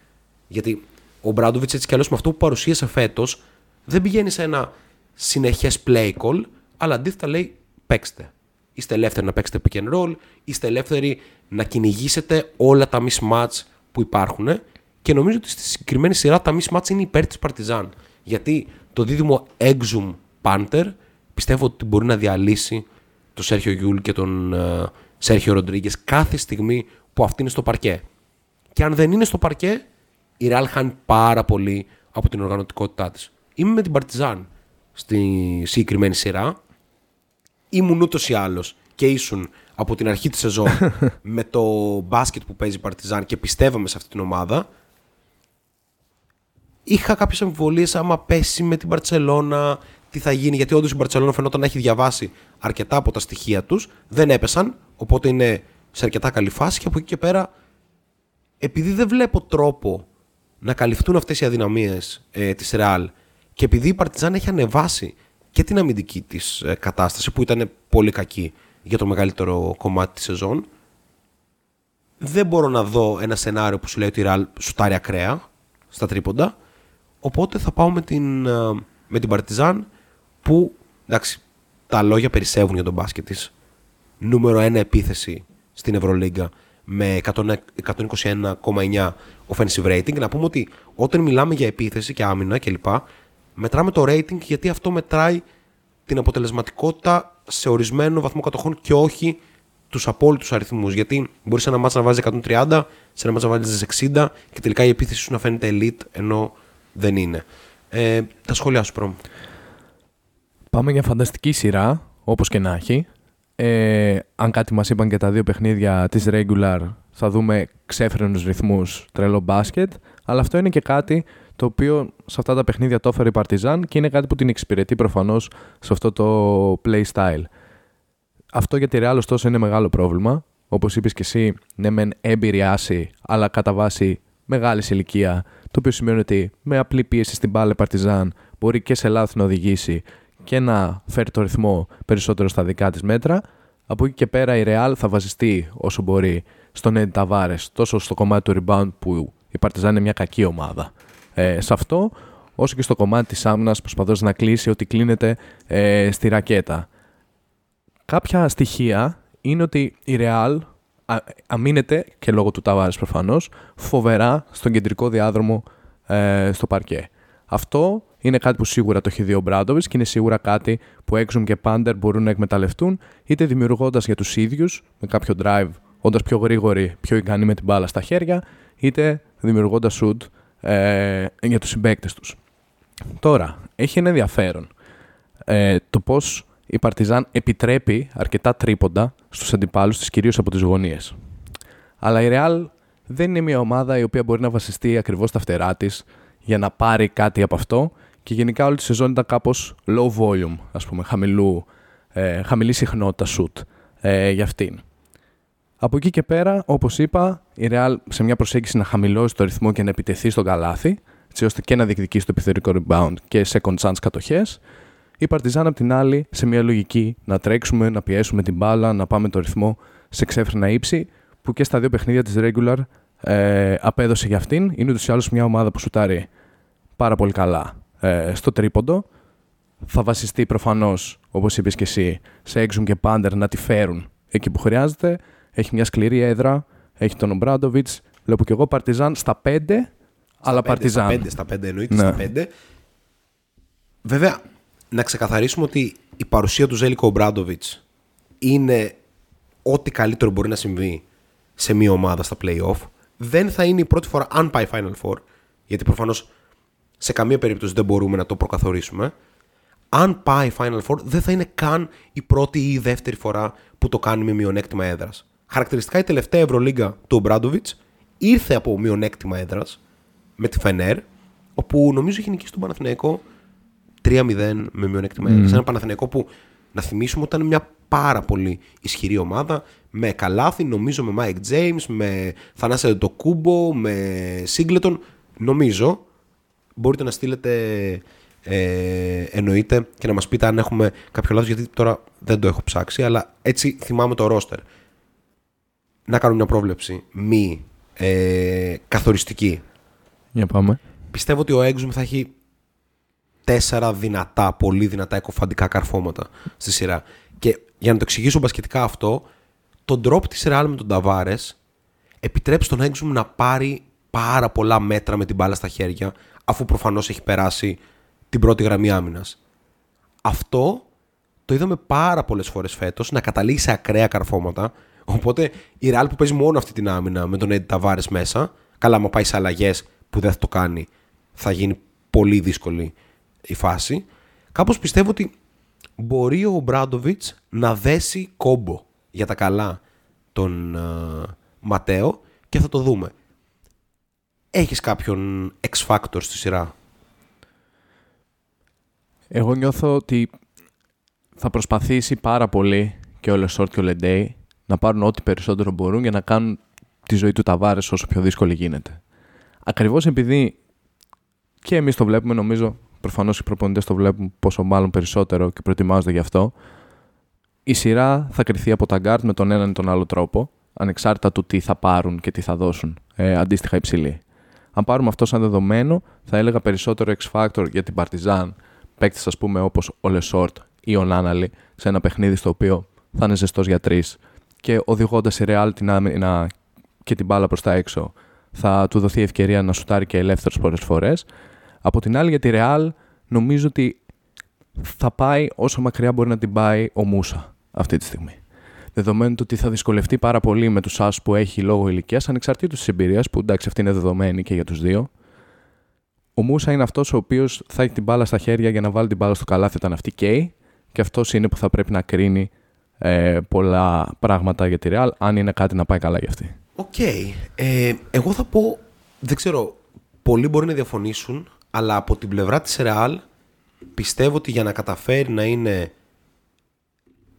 Γιατί ο Μπράντοβιτς έτσι κι αλλιώς με αυτό που παρουσίασε φέτος δεν πηγαίνει σε ένα συνεχές play call, αλλά αντίθετα λέει παίξτε. είστε ελεύθεροι να παίξετε pick and roll, είστε ελεύθεροι να κυνηγήσετε όλα τα mismatch που υπάρχουν. Και νομίζω ότι στη συγκεκριμένη σειρά τα mismatch είναι υπέρ της Παρτιζάν. Γιατί το δίδυμο Exum Punter πιστεύω ότι μπορεί να διαλύσει τον Σέρχιο Γιούλ και τον uh, Σέρχιο Ροντρίγκες κάθε στιγμή που αυτή είναι στο παρκέ. Και αν δεν είναι στο παρκέ, η Real χάνει πάρα πολύ από την οργανωτικότητά της. Είμαι με την Παρτιζάν στη συγκεκριμένη σειρά. Ήμουν ούτως ή άλλως και ήσουν από την αρχή της σεζόν με το μπάσκετ που παίζει η Παρτιζάν και πιστεύαμε σε αυτή την ομάδα. Είχα κάποιες αμφιβολίες άμα πέσει με την Παρσελώνα, τι θα γίνει, γιατί όντως η Μπαρσελόνα φαινόταν να έχει διαβάσει αρκετά από τα στοιχεία τους. Δεν έπεσαν, οπότε είναι σε αρκετά καλή φάση και από εκεί και πέρα, επειδή δεν βλέπω τρόπο να καλυφθούν αυτές οι αδυναμίες ε, της Ρεάλ και επειδή η Παρτιζάν έχει ανεβάσει και την αμυντική της ε, κατάσταση που ήταν πολύ κακή για το μεγαλύτερο κομμάτι της σεζόν, δεν μπορώ να δω ένα σενάριο που σου λέει ότι η Ρεάλ σουτάρει ακραία στα τρίποντα. Οπότε θα πάω με την, ε, με την Παρτιζάν που εντάξει, τα λόγια περισσεύουν για τον μπάσκετ της. Νούμερο 1 επίθεση στην Ευρωλίγκα με 121,9 offensive rating. Να πούμε ότι όταν μιλάμε για επίθεση και άμυνα κλπ. Μετράμε το rating γιατί αυτό μετράει την αποτελεσματικότητα σε ορισμένο βαθμό κατοχών και όχι τους απόλυτους αριθμούς. Γιατί μπορείς σε ένα μάτσα να βάζεις 130, σε ένα μάτσα να βάζεις 60 και τελικά η επίθεση σου να φαίνεται elite ενώ δεν είναι. Ε, τα σχόλιά σου, Πρόμ. Πάμε για φανταστική σειρά, όπως και να έχει. Ε, αν κάτι μας είπαν και τα δύο παιχνίδια της regular, θα δούμε ξέφρενους ρυθμούς, τρελό μπάσκετ. Αλλά αυτό είναι και κάτι το οποίο σε αυτά τα παιχνίδια το έφερε η Παρτιζάν και είναι κάτι που την εξυπηρετεί προφανώς σε αυτό το play style. Αυτό για τη Real ωστόσο είναι μεγάλο πρόβλημα. Όπως είπες και εσύ, ναι μεν έμπειρη άση, αλλά κατά βάση μεγάλης ηλικία, το οποίο σημαίνει ότι με απλή πίεση στην μπάλα Παρτιζάν μπορεί και σε λάθη να οδηγήσει και να φέρει το ρυθμό περισσότερο στα δικά της μέτρα. Από εκεί και πέρα η Real θα βασιστεί όσο μπορεί στον Eddie Tavares, τόσο στο κομμάτι του rebound που η Παρτιζάν είναι μια κακή ομάδα. Ε, σε αυτό, όσο και στο κομμάτι της άμυνας προσπαθώντας να κλείσει ότι κλείνεται ε, στη ρακέτα. Κάποια στοιχεία είναι ότι η Real αμήνεται και λόγω του Tavares προφανώς φοβερά στον κεντρικό διάδρομο ε, στο παρκέ. Αυτό είναι κάτι που σίγουρα το έχει δει ο Μπράντοβιτς και είναι σίγουρα κάτι που Exum και Πάντερ μπορούν να εκμεταλλευτούν είτε δημιουργώντας για τους ίδιους με κάποιο drive, όντας πιο γρήγοροι, πιο ικανοί με την μπάλα στα χέρια, είτε δημιουργώντας shoot ε, για τους συμπαίκτες τους. Τώρα, έχει ένα ενδιαφέρον ε, το πώς η Παρτιζάν επιτρέπει αρκετά τρίποντα στους αντιπάλους της, κυρίως από τις γωνίες. Αλλά η Real δεν είναι μια ομάδα η οποία μπορεί να βασιστεί ακριβώς στα φτερά της για να πάρει κάτι από αυτό και γενικά όλη τη σεζόν ήταν κάπως low volume, ας πούμε, χαμηλού, ε, χαμηλή συχνότητα shoot ε, για αυτήν. Από εκεί και πέρα, όπως είπα, η Real σε μια προσέγγιση να χαμηλώσει το ρυθμό και να επιτεθεί στον καλάθι, έτσι ώστε και να διεκδικήσει το επιθετικό rebound και second chance κατοχές, η Partizan απ' την άλλη σε μια λογική να τρέξουμε, να πιέσουμε την μπάλα, να πάμε το ρυθμό σε ξέφρενα ύψη, που και στα δύο παιχνίδια της regular ε, απέδωσε για αυτήν. Είναι ούτως ή άλλως μια ομάδα που σουτάρει πάρα πολύ καλά ε, στο τρίποντο. Θα βασιστεί προφανώς, όπως είπες και εσύ, σε Έξουμ και Πάντερ να τη φέρουν εκεί που χρειάζεται. Έχει μια σκληρή έδρα. Έχει τον Ομπράντοβιτς. Βλέπω και εγώ Παρτιζάν στα 5, αλλά Παρτιζάν. Στα 5, στα 5 εννοείται, ναι. στα 5. Βέβαια, να ξεκαθαρίσουμε ότι η παρουσία του Ζέλικο Ομπράντοβιτς είναι ό,τι καλύτερο μπορεί να συμβεί σε μια ομάδα στα playoff. Δεν θα είναι η πρώτη φορά, αν πάει Final Four, γιατί προφανώς σε καμία περίπτωση δεν μπορούμε να το προκαθορίσουμε. Αν πάει Final Four, δεν θα είναι καν η πρώτη ή η δεύτερη φορά που το κάνει με μειονέκτημα έδρας. Χαρακτηριστικά η τελευταία Ευρωλίγκα του Ομπράντοβιτς ήρθε από μειονέκτημα έδρας με τη Φενέρ, όπου νομίζω είχε νικήσει τον Παναθηναϊκό 3-0 με μειονέκτημα έδρας. Mm. Ένα Παναθηναϊκό που να θυμίσουμε ότι ήταν μια πάρα πολύ ισχυρή ομάδα με καλάθι, νομίζω με Mike James, με Θανάσια το Κούμπο, με Σίγκλετον. Νομίζω μπορείτε να στείλετε ε, εννοείται και να μας πείτε αν έχουμε κάποιο λάθος γιατί τώρα δεν το έχω ψάξει αλλά έτσι θυμάμαι το ρόστερ. Να κάνω μια πρόβλεψη μη ε, καθοριστική. Για πάμε. Πιστεύω ότι ο Έξουμ θα έχει τέσσερα δυνατά, πολύ δυνατά εκοφαντικά καρφώματα στη σειρά. Και για να το εξηγήσω μπασκετικά αυτό, τον drop της Real με τον Ταβάρε επιτρέπει στον Έξουμ να πάρει πάρα πολλά μέτρα με την μπάλα στα χέρια, αφού προφανώς έχει περάσει την πρώτη γραμμή άμυνας. Αυτό το είδαμε πάρα πολλές φορές φέτος να καταλήγει σε ακραία καρφώματα. Οπότε η Real που παίζει μόνο αυτή την άμυνα με τον Έντι Ταβάρε μέσα, καλά, άμα πάει σε αλλαγές που δεν θα το κάνει, θα γίνει πολύ δύσκολη η φάση. Κάπως πιστεύω ότι μπορεί ο Μπράντοβιτς να δέσει κόμπο για τα καλά τον uh, Ματέο και θα το δούμε. Έχεις κάποιον X Factor στη σειρά; Εγώ νιώθω ότι θα προσπαθήσει πάρα πολύ και ο Λεσόρτ και ο Λεντέι να πάρουν ό,τι περισσότερο μπορούν για να κάνουν τη ζωή του Ταβάρες όσο πιο δύσκολη γίνεται. Ακριβώς επειδή και εμείς το βλέπουμε νομίζω προφανώς οι προπονητές το βλέπουν πόσο μάλλον περισσότερο και προετοιμάζονται γι' αυτό η σειρά θα κριθεί από τα guards με τον έναν ή τον άλλο τρόπο ανεξάρτητα του τι θα πάρουν και τι θα δώσουν ε, αντίστοιχα οι ψηλοί. Αν πάρουμε αυτό σαν δεδομένο, θα έλεγα περισσότερο X Factor για την Partizan, παίκτης ας πούμε όπως ο Λεσόρτ ή ο Νάναλι, σε ένα παιχνίδι στο οποίο θα είναι ζεστός για τρεις και οδηγώντας η Real την άμυνα και την μπάλα προς τα έξω, θα του δοθεί ευκαιρία να σουτάρει και ελεύθερος πολλές φορές. Από την άλλη, για τη Real, νομίζω ότι θα πάει όσο μακριά μπορεί να την πάει ο Μούσα αυτή τη στιγμή. Δεδομένου ότι θα δυσκολευτεί πάρα πολύ με τους άσους που έχει λόγω ηλικίας, ανεξαρτήτως της εμπειρίας, που εντάξει αυτή είναι δεδομένη και για τους δύο. Ο Μούσα είναι αυτός ο οποίος θα έχει την μπάλα στα χέρια για να βάλει την μπάλα στο καλάθι όταν αυτή καίει, και αυτός είναι που θα πρέπει να κρίνει ε, πολλά πράγματα για τη Real, αν είναι κάτι να πάει καλά για αυτή. OK. Okay. Ε, εγώ θα πω, δεν ξέρω, πολλοί μπορεί να διαφωνήσουν, αλλά από την πλευρά της Real πιστεύω ότι για να καταφέρει να είναι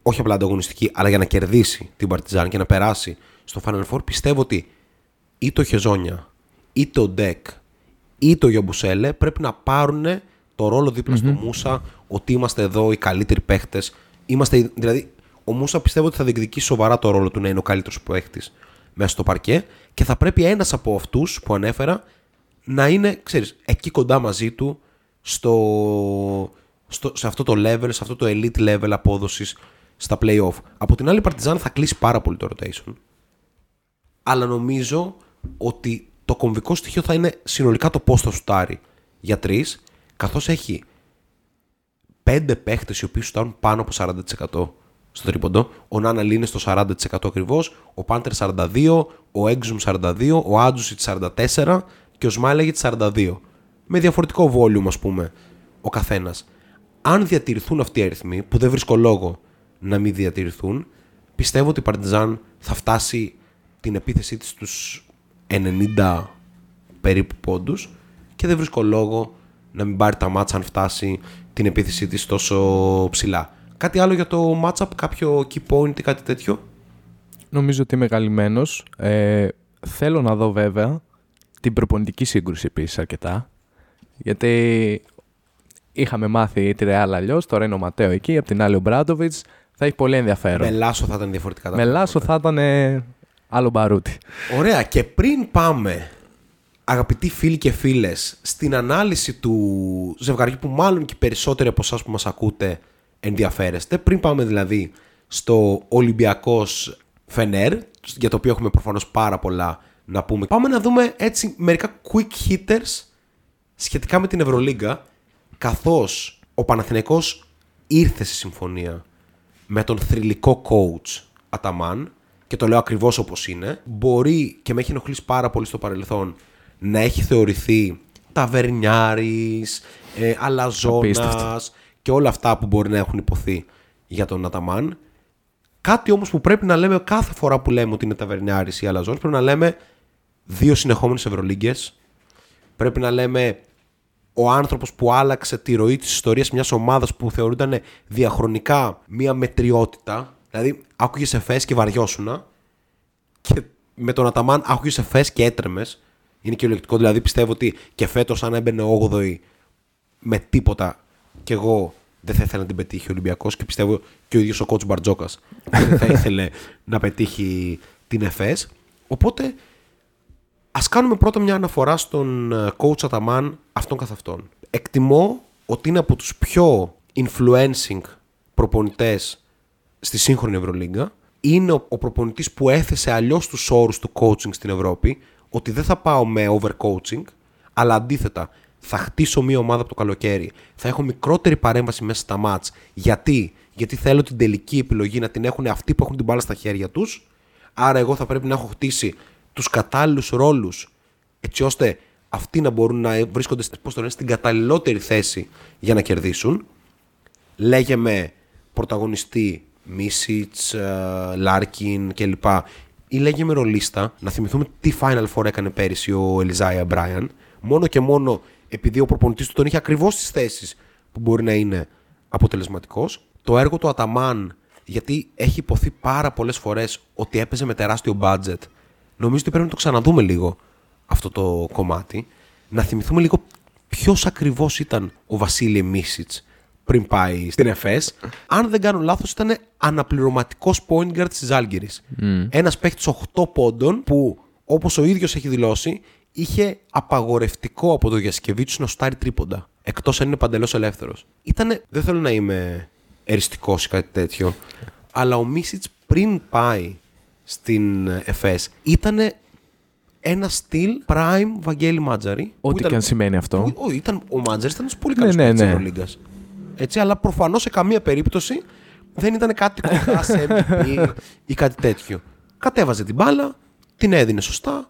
όχι απλά ανταγωνιστική, αλλά για να κερδίσει την Παρτιζάν και να περάσει στο Final Four, πιστεύω ότι είτε ο Χεζόνια, είτε ο Ντεκ, είτε ο Γιαμπουσέλε πρέπει να πάρουν το ρόλο δίπλα στο Μούσα ότι είμαστε εδώ οι καλύτεροι παίχτες. Δηλαδή, ο Μούσα πιστεύω ότι θα διεκδικήσει σοβαρά το ρόλο του να είναι ο καλύτερος παίχτης μέσα στο παρκέ και θα πρέπει ένας από αυτούς που ανέφερα να είναι, ξέρεις, εκεί κοντά μαζί του στο, στο, σε αυτό το level, σε αυτό το elite level απόδοσης στα playoff. Από την άλλη, η Partizan θα κλείσει πάρα πολύ το rotation. Αλλά νομίζω ότι το κομβικό στοιχείο θα είναι συνολικά το πώς θα σουτάρει για τρεις, καθώς έχει πέντε παίχτες οι οποίοι σουτάρουν πάνω από 40% στο τρίποντο. Ο Νάνα είναι στο 40% ακριβώς, ο Πάντερ 42, ο Έξουμ 42, ο Άντζουσιτ 44 και ο Σμάιλεγιτ 42. Με διαφορετικό volume, ας πούμε, ο καθένας. Αν διατηρηθούν αυτοί οι αριθμοί, που δεν βρίσκω λόγο να μην διατηρηθούν, πιστεύω ότι η Παρτιζάν θα φτάσει την επίθεσή της στους 90 περίπου πόντους και δεν βρίσκω λόγο να μην πάρει τα μάτσα αν φτάσει την επίθεσή της τόσο ψηλά. Κάτι άλλο για το matchup, κάποιο key point ή κάτι τέτοιο; Νομίζω ότι είμαι καλυμμένος. Ε, θέλω να δω βέβαια την προπονητική σύγκρουση επίσης αρκετά. Γιατί είχαμε μάθει τη Ρεάλ αλλιώς, τώρα είναι ο Ματέο εκεί, από την άλλη ο Μπράντοβιτς. Θα έχει πολύ ενδιαφέρον. Με Λάσο θα ήταν διαφορετικά τα Με Λάσο θα ήταν ε, άλλο μπαρούτι. Ωραία. Και πριν πάμε, αγαπητοί φίλοι και φίλες, στην ανάλυση του ζευγαριού που μάλλον και περισσότεροι από εσάς που μας ακούτε ενδιαφέρεστε, πριν πάμε δηλαδή στο Ολυμπιακός Φενέρ, για το οποίο έχουμε προφανώς πάρα πολλά να πούμε. Πάμε να δούμε έτσι μερικά quick hitters σχετικά με την Ευρωλίγκα, καθώς ο Παναθηναϊκός ήρθε σε συμφωνία με τον θρηλυκό coach Αταμάν και το λέω ακριβώς όπως είναι, μπορεί και με έχει ενοχλήσει πάρα πολύ στο παρελθόν να έχει θεωρηθεί ταβερνιάρης, ε, αλαζόνας και όλα αυτά που μπορεί να έχουν υποθεί για τον Αταμάν. Κάτι όμως που πρέπει να λέμε κάθε φορά που λέμε ότι είναι ταβερνιάρης ή αλαζόνας, πρέπει να λέμε δύο συνεχόμενες Ευρωλίγκες. Πρέπει να λέμε ο άνθρωπος που άλλαξε τη ροή της ιστορίας μιας ομάδας που θεωρούνταν διαχρονικά μια μετριότητα. Δηλαδή, άκουγες εφές και βαριώσουνα. Και με τον Αταμάν άκουγες εφές και έτρεμες. Είναι κυριολεκτικό. Δηλαδή, πιστεύω ότι και φέτος αν έμπαινε 8η με τίποτα και εγώ δεν θα ήθελα να την πετύχει ο Ολυμπιακός και πιστεύω και ο ίδιος ο κότσου Μπαρτζόκας δεν θα ήθελε να πετύχει την ΕΦΕΣ. Οπότε Α κάνουμε πρώτα μια αναφορά στον ε, coach Αταμάν αυτόν καθ' αυτόν. Εκτιμώ ότι είναι από τους πιο influencing προπονητές στη σύγχρονη Ευρωλίγκα. Είναι ο, ο προπονητής που έθεσε αλλιώς τους όρους του coaching στην Ευρώπη, ότι δεν θα πάω με overcoaching, αλλά αντίθετα θα χτίσω μια ομάδα από το καλοκαίρι, θα έχω μικρότερη παρέμβαση μέσα στα μάτς. Γιατί; Γιατί θέλω την τελική επιλογή να την έχουν αυτοί που έχουν την μπάλα στα χέρια τους, άρα εγώ θα πρέπει να έχω χτίσει τους κατάλληλους ρόλους, έτσι ώστε αυτοί να μπορούν να βρίσκονται πώς το λένε, στην καταλληλότερη θέση για να κερδίσουν. Λέγε με πρωταγωνιστή Μίσιτς, Λάρκιν κλπ. Ή λέγε με ρολίστα, να θυμηθούμε τι Final Four έκανε πέρυσι ο Ελιζάια Μπράιαν, μόνο και μόνο επειδή ο προπονητής του τον είχε ακριβώς στις θέσεις που μπορεί να είναι αποτελεσματικός. Το έργο του Αταμάν, γιατί έχει υποθεί πάρα πολλές φορές ότι έπαιζε με τεράστιο budget, νομίζω ότι πρέπει να το ξαναδούμε λίγο αυτό το κομμάτι. Να θυμηθούμε λίγο ποιος ακριβώς ήταν ο Βασίλη Μίσιτς πριν πάει στην ΕΦΕΣ. Αν δεν κάνω λάθος, ήταν αναπληρωματικός point guard της Άλγηρης. Mm. Ένας παίχτης 8 πόντων που, όπως ο ίδιος έχει δηλώσει, είχε απαγορευτικό από το Γιασκεβίτσου να στάρει τρίποντα. Εκτός αν είναι παντελώς ελεύθερος. Ήτανε, δεν θέλω να είμαι εριστικός ή κάτι τέτοιο, αλλά ο Μίσιτς πριν πάει στην ΕΦΕΣ ήταν ένα στυλ prime Βαγγέλη Μάτζαρη. Ό,τι και αν σημαίνει αυτό. Που, ήταν, ο Μάτζαρης ήταν ένας πολύ καλός ναι, ναι, ναι. Έτσι, αλλά προφανώς σε καμία περίπτωση δεν ήταν κάτι κοντά σε MVP ή κάτι τέτοιο. Κατέβαζε την μπάλα, την έδινε σωστά,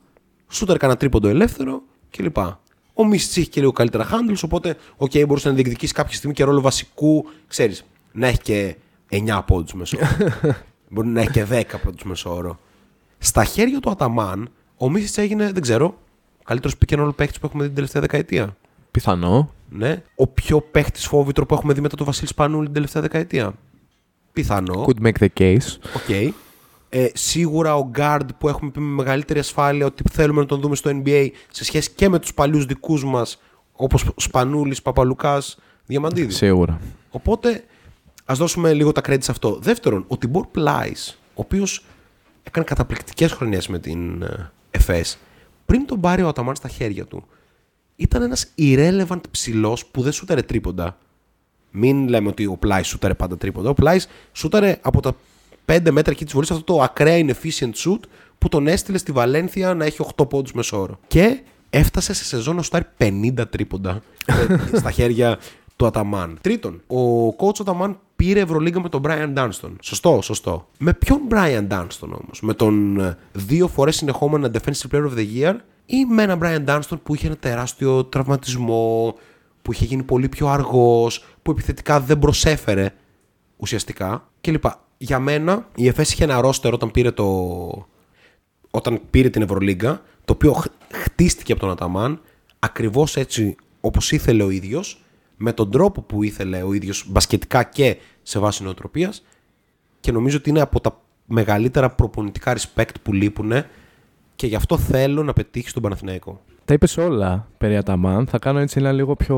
σούτερ κανένα τρίποντο ελεύθερο κλπ. Ο Μίσιτς είχε και λίγο καλύτερα handles, οπότε οκ, okay, μπορούσε να διεκδικήσει κάποια στιγμή και ρόλο βασικού, ξέρεις, να έχει και 9 πόντους μέσω. Μπορεί να έχει και 10 πόντου μέσω όρο. Στα χέρια του Αταμάν, ο Μίσιτ έγινε, δεν ξέρω, ο καλύτερος pick and παίχτη που έχουμε δει την τελευταία δεκαετία. Πιθανό. Ναι. Ο πιο παίχτης φόβητρο που έχουμε δει μετά τον Βασίλη Σπανούλη την τελευταία δεκαετία. Πιθανό. Could make the case. Okay. Ε, σίγουρα ο guard που έχουμε πει με μεγαλύτερη ασφάλεια ότι θέλουμε να τον δούμε στο NBA σε σχέση και με τους παλιούς δικούς μας όπως Σπανούλης, Παπαλουκάς, Διαμαντίδη. Σίγουρα. Οπότε ας δώσουμε λίγο τα credit σε αυτό. Δεύτερον, ο Τιμπορ Πλάις, ο οποίος έκανε καταπληκτικές χρονιές με την ε, ΕΦΕΣ, πριν τον πάρει ο Αταμάν στα χέρια του, ήταν ένας irrelevant ψηλός που δεν σούταρε τρίποντα. Μην λέμε ότι ο Πλάις σούταρε πάντα τρίποντα. Ο Πλάις σούταρε από τα 5 μέτρα εκεί της βολής αυτό το ακραία inefficient shoot που τον έστειλε στη Βαλένθια να έχει 8 πόντους μεσόωρο. Και έφτασε σε σεζόν να σουτάρει 50 τρίποντα ε, στα χέρια του Αταμάν. Τρίτον, ο coach Αταμάν πήρε Ευρωλίγκα με τον Brian Dunston. Σωστό, σωστό. Με ποιον Brian Dunston όμως, με τον ε, δύο φορές συνεχόμενα Defensive Player of the Year ή με έναν Brian Dunston που είχε ένα τεράστιο τραυματισμό, που είχε γίνει πολύ πιο αργός, που επιθετικά δεν προσέφερε ουσιαστικά κλπ. Για μένα η ΕΦΕΣ είχε ένα ρόστερ όταν πήρε, το... όταν πήρε την Ευρωλίγκα, το οποίο χτίστηκε από τον Αταμάν ακριβώς έτσι όπως ήθελε ο ίδιος με τον τρόπο που ήθελε ο ίδιος μπασκετικά και σε βάση νοοτροπίας και νομίζω ότι είναι από τα μεγαλύτερα προπονητικά respect που λείπουν και γι' αυτό θέλω να πετύχει στον Παναθηναϊκό. Τα είπες όλα περί Αταμάν. Θα κάνω έτσι ένα λίγο πιο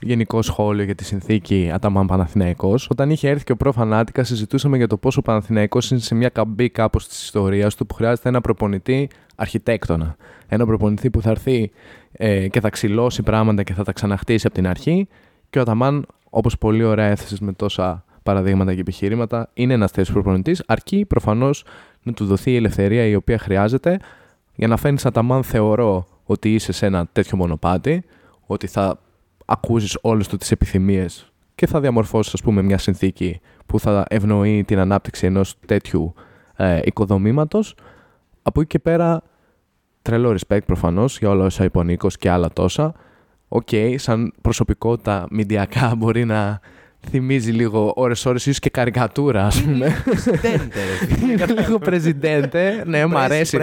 γενικό σχόλιο για τη συνθήκη Αταμάν Παναθηναϊκός. Όταν είχε έρθει και ο προφανάτικα, συζητούσαμε για το πόσο ο Παναθηναϊκός είναι σε μια καμπή κάπως της ιστορίας του που χρειάζεται ένα προπονητή αρχιτέκτονα. Ένα προπονητή που θα έρθει ε, και θα ξυλώσει πράγματα και θα τα ξαναχτίσει από την αρχή και ο Αταμάν, όπως πολύ ωραία έθεσε με τόσα παραδείγματα και επιχειρήματα, είναι ένας τέτοιο προπονητής, αρκεί προφανώς να του δοθεί η ελευθερία η οποία χρειάζεται. Για να φαίνεις Αταμάν, θεωρώ ότι είσαι σε ένα τέτοιο μονοπάτι, ότι θα ακούσεις όλες του τις επιθυμίες και θα διαμορφώσεις, ας πούμε, μια συνθήκη που θα ευνοεί την ανάπτυξη ενός τέτοιου ε, οικοδομήματος. Από εκεί και πέρα, τρελό respect προφανώς για όλα όσα είπε ο Νίκος και άλλα τόσα. Οκ, okay, σαν προσωπικότητα μηντιακά μπορεί να θυμίζει λίγο ώρες-ώρες, ίσως και καρικατούρα, ας πούμε. Είναι λίγο πρεζιντέντε. Ναι, μ' αρέσει.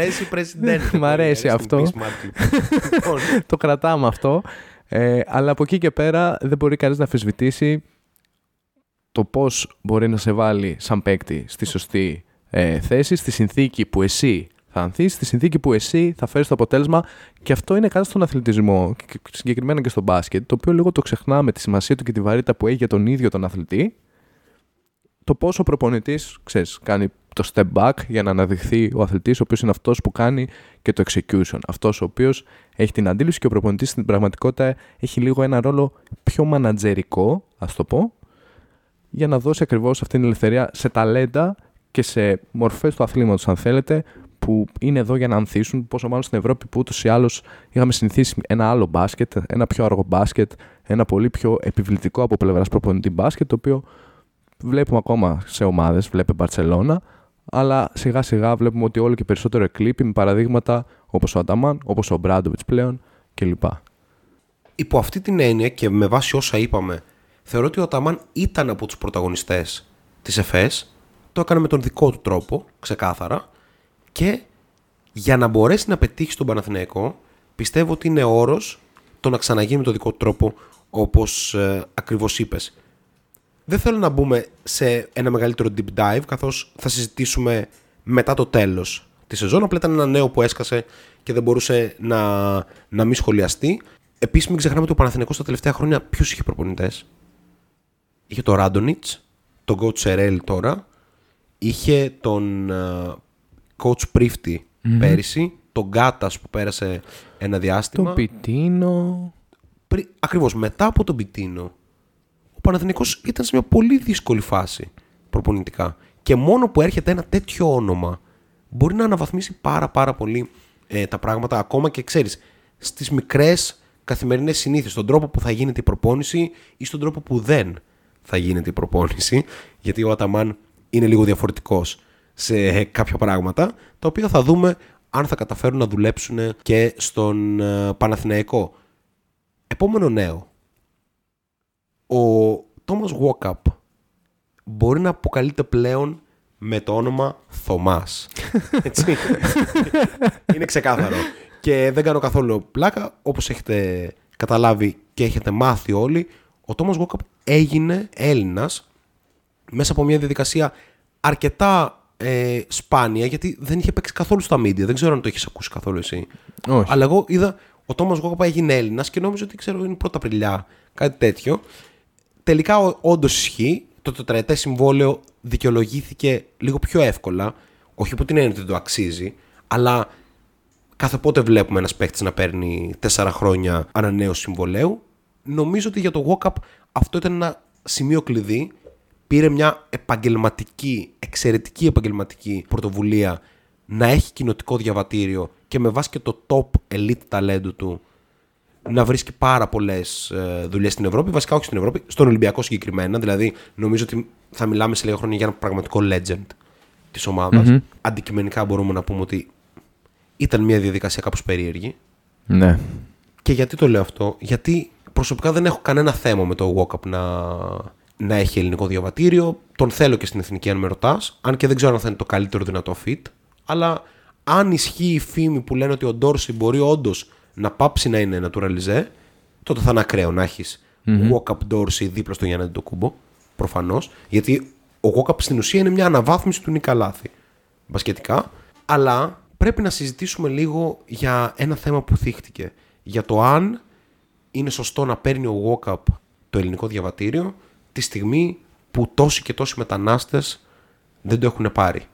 Μ' αρέσει αυτό. Το κρατάμε αυτό. Ε, αλλά από εκεί και πέρα δεν μπορεί κανείς να αφισβητήσει το πώς μπορεί να σε βάλει σαν παίκτη στη σωστή ε, θέση, στη συνθήκη που εσύ θα ανθεί στη συνθήκη που εσύ θα φέρεις το αποτέλεσμα και αυτό είναι κάτι στον αθλητισμό, συγκεκριμένα και στο μπάσκετ, το οποίο λίγο το ξεχνάμε τη σημασία του και τη βαρύτητα που έχει για τον ίδιο τον αθλητή το πόσο ο προπονητής, ξέρεις, κάνει το step back για να αναδειχθεί ο αθλητής, ο οποίος είναι αυτός που κάνει και το execution. Αυτός ο οποίος έχει την αντίληψη και ο προπονητής στην πραγματικότητα έχει λίγο ένα ρόλο πιο μανατζερικό, ας το πω, για να δώσει ακριβώς αυτή την ελευθερία σε ταλέντα και σε μορφές του αθλήματος, αν θέλετε, που είναι εδώ για να ανθίσουν. Πόσο μάλλον στην Ευρώπη που ούτως ή άλλως είχαμε συνηθίσει ένα άλλο μπάσκετ, ένα πιο αργό μπάσκετ, ένα πολύ πιο επιβλητικό από πλευράς προπονητή μπάσκετ, το οποίο βλέπουμε ακόμα σε ομάδες, βλέπει Μπαρσελόνα, αλλά σιγά σιγά βλέπουμε ότι όλο και περισσότερο εκλείπει με παραδείγματα όπως ο Ανταμάν, όπως ο Μπράντοβιτς πλέον κλπ. Υπό αυτή την έννοια και με βάση όσα είπαμε, θεωρώ ότι ο Αταμάν ήταν από τους πρωταγωνιστές της ΕΦΕΣ. Το έκανε με τον δικό του τρόπο, ξεκάθαρα. Και για να μπορέσει να πετύχεις στον Παναθηναϊκό, πιστεύω ότι είναι όρος το να ξαναγίνει με τον δικό του τρόπο, όπως ε, ακριβώς είπες. Δεν θέλω να μπούμε σε ένα μεγαλύτερο deep dive, καθώς θα συζητήσουμε μετά το τέλος της σεζόν. Απλά ήταν ένα νέο που έσκασε και δεν μπορούσε να, να μην σχολιαστεί. Επίσης, μην ξεχνάμε ότι ο Παναθηναϊκός τα τελευταία χρόνια ποιους είχε προπονητές; Είχε τον Ράντονιτς, τον coach Σερέλ τώρα, είχε τον uh, coach Πρίφτη mm-hmm. πέρυσι, τον Γκάτα που πέρασε ένα διάστημα. Τον Πιτίνο. Πρι... Ακριβώς μετά από τον Πιτίνο, ο Παναθηναϊκός ήταν σε μια πολύ δύσκολη φάση προπονητικά. Και μόνο που έρχεται ένα τέτοιο όνομα μπορεί να αναβαθμίσει πάρα πάρα πολύ ε, τα πράγματα ακόμα και ξέρεις στις μικρές καθημερινές συνήθειες, στον τρόπο που θα γίνεται η προπόνηση ή στον τρόπο που δεν θα γίνεται η προπόνηση, γιατί ο Αταμάν είναι λίγο διαφορετικός σε κάποια πράγματα, τα οποία θα δούμε αν θα καταφέρουν να δουλέψουν και στον ε, Παναθηναϊκό. Επόμενο νέο. Ο Τόμας Βόκαπ μπορεί να αποκαλείται πλέον με το όνομα Θωμάς. Έτσι. Είναι ξεκάθαρο. Και δεν κάνω καθόλου πλάκα. Όπως έχετε καταλάβει και έχετε μάθει όλοι, ο Τόμας Βόκαπ έγινε Έλληνας μέσα από μια διαδικασία αρκετά ε, σπάνια, γιατί δεν είχε παίξει καθόλου στα μίντια. Δεν ξέρω αν το έχεις ακούσει καθόλου εσύ. Όχι. Αλλά εγώ είδα ο Τόμας Γόκαπα έγινε Έλληνας και νόμιζα ότι ξέρω είναι πρώτα Απριλιά, κάτι τέτοιο. Τελικά όντως ισχύει. Το τετραετές συμβόλαιο δικαιολογήθηκε λίγο πιο εύκολα. Όχι από την έννοια ότι το αξίζει, αλλά κάθε πότε βλέπουμε ένας παίκτης να παίρνει τέσσερα χρόνια ανανέωση συμβολέου. Νομίζω ότι για το Walkup αυτό ήταν ένα σημείο κλειδί πήρε μια επαγγελματική, εξαιρετική επαγγελματική πρωτοβουλία να έχει κοινοτικό διαβατήριο και με βάση και το top elite ταλέντου του να βρίσκει πάρα πολλές ε, δουλειές στην Ευρώπη. Βασικά όχι στην Ευρώπη, στον Ολυμπιακό συγκεκριμένα. Δηλαδή, νομίζω ότι θα μιλάμε σε λίγα χρόνια για ένα πραγματικό legend της ομάδας. Αντικειμενικά μπορούμε να πούμε ότι ήταν μια διαδικασία κάπως περίεργη. Ναι. Και γιατί το λέω αυτό, Γιατί προσωπικά δεν έχω κανένα θέμα με το walk-up να, να έχει ελληνικό διαβατήριο. Τον θέλω και στην εθνική, αν με ρωτάς. Αν και δεν ξέρω αν θα είναι το καλύτερο δυνατό fit. Αλλά αν ισχύει η φήμη που λένε ότι ο Ντόρση μπορεί όντως να πάψει να είναι naturalizé, τότε θα είναι ακραίο να έχεις mm-hmm. walk-up Dorsey δίπλα στο Γιάννη Ντοκούμπο. Προφανώς. Γιατί ο walk-up στην ουσία είναι μια αναβάθμιση του Νίκα Λάθη. Μπασκετικά. Αλλά πρέπει να συζητήσουμε λίγο για ένα θέμα που θύχτηκε. Για το αν είναι σωστό να παίρνει ο walk-up το ελληνικό διαβατήριο τη στιγμή που τόσοι και τόσοι μετανάστες δεν το έχουν πάρει.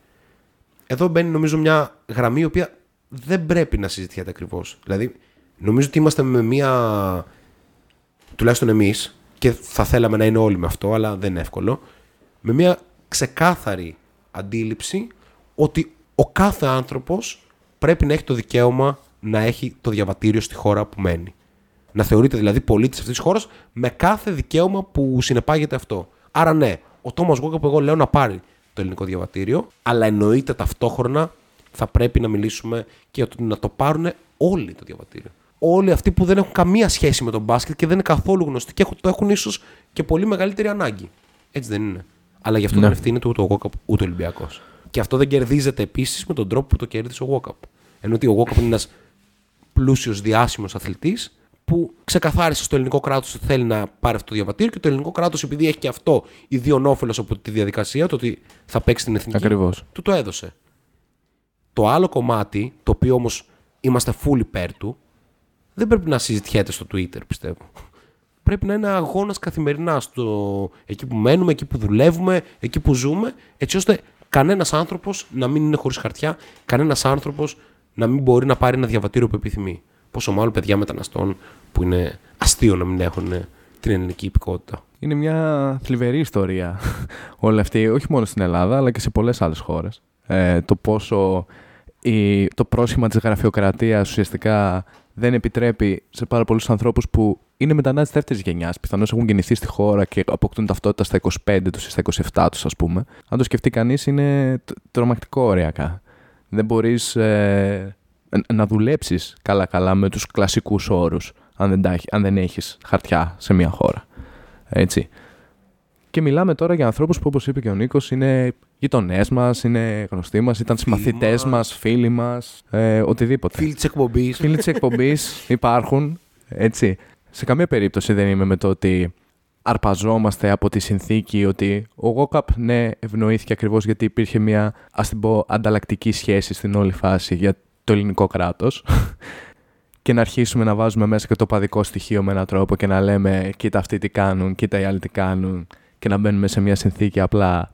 Εδώ μπαίνει νομίζω μια γραμμή η οποία δεν πρέπει να συζητιέται ακριβώς. Δηλαδή, νομίζω ότι είμαστε με μια. τουλάχιστον εμείς, και θα θέλαμε να είναι όλοι με αυτό, αλλά δεν είναι εύκολο. Με μια ξεκάθαρη αντίληψη ότι ο κάθε άνθρωπος πρέπει να έχει το δικαίωμα να έχει το διαβατήριο στη χώρα που μένει να θεωρείται δηλαδή πολίτης αυτής της χώρας με κάθε δικαίωμα που συνεπάγεται αυτό. Άρα ναι, ο Τόμας Γκόκα που εγώ λέω να πάρει το ελληνικό διαβατήριο, αλλά εννοείται ταυτόχρονα θα πρέπει να μιλήσουμε και ότι να το πάρουν όλοι το διαβατήριο. Όλοι αυτοί που δεν έχουν καμία σχέση με τον μπάσκετ και δεν είναι καθόλου γνωστοί και το έχουν ίσως και πολύ μεγαλύτερη ανάγκη. Έτσι δεν είναι. Αλλά γι' αυτό ναι. δεν ευθύνεται ούτε ο Γόκαπ ούτε ο Ολυμπιακός. Και αυτό δεν κερδίζεται επίσης με τον τρόπο που το κέρδισε ο Γόκαπ. Ενώ ότι ο Γόκαπ είναι ένας πλούσιος διάσημος αθλητής που ξεκαθάρισε στο ελληνικό κράτος ότι θέλει να πάρει αυτό το διαβατήριο και το ελληνικό κράτος, επειδή έχει και αυτό ιδιονόφελο από τη διαδικασία, το ότι θα παίξει την εθνική, Ακριβώς. του το έδωσε. Το άλλο κομμάτι, το οποίο όμως είμαστε full υπέρ του, δεν πρέπει να συζητιέται στο Twitter, πιστεύω. Πρέπει πρέπει να είναι αγώνας καθημερινά στο... εκεί που μένουμε, εκεί που δουλεύουμε, εκεί που ζούμε, έτσι ώστε κανένας άνθρωπος να μην είναι χωρίς χαρτιά, κανένας άνθρωπος να μην μπορεί να πάρει ένα διαβατήριο που επιθυμεί. Πόσο μάλλον παιδιά μεταναστών που είναι αστείο να μην έχουν την ελληνική υπηκότητα. Είναι μια θλιβερή ιστορία όλη αυτή, όχι μόνο στην Ελλάδα, αλλά και σε πολλές άλλες χώρες. Ε, το πόσο η, το πρόσχημα της γραφειοκρατίας ουσιαστικά δεν επιτρέπει σε πάρα πολλούς ανθρώπους που είναι μετανάστες δεύτερης γενιάς, πιθανώς έχουν γεννηθεί στη χώρα και αποκτούν ταυτότητα στα 25 τους ή στα 27 τους ας πούμε. Αν το σκεφτεί κανείς είναι τρομακτικό ωριακά. Δεν μπορείς ε, να δουλέψεις καλά-καλά με τους κλασικούς όρους αν δεν, αν δεν έχεις χαρτιά σε μια χώρα. Έτσι. Και μιλάμε τώρα για ανθρώπους που όπως είπε και ο Νίκος είναι γειτονές μας, είναι γνωστοί μας, ήταν συμμαθητές μας, φίλοι μας, ε, οτιδήποτε. Φίλοι της εκπομπής. Φίλοι της εκπομπής υπάρχουν. Έτσι. Σε καμία περίπτωση δεν είμαι με το ότι αρπαζόμαστε από τη συνθήκη ότι ο Γόκαπ ναι ευνοήθηκε ακριβώς γιατί υπήρχε μια ας την πω ανταλλακτική σχέση στην όλη φάση για το ελληνικό κράτος. Και να αρχίσουμε να βάζουμε μέσα και το παδικό στοιχείο με έναν τρόπο και να λέμε κοίτα αυτοί τι κάνουν, κοίτα οι άλλοι τι κάνουν και να μπαίνουμε σε μια συνθήκη απλά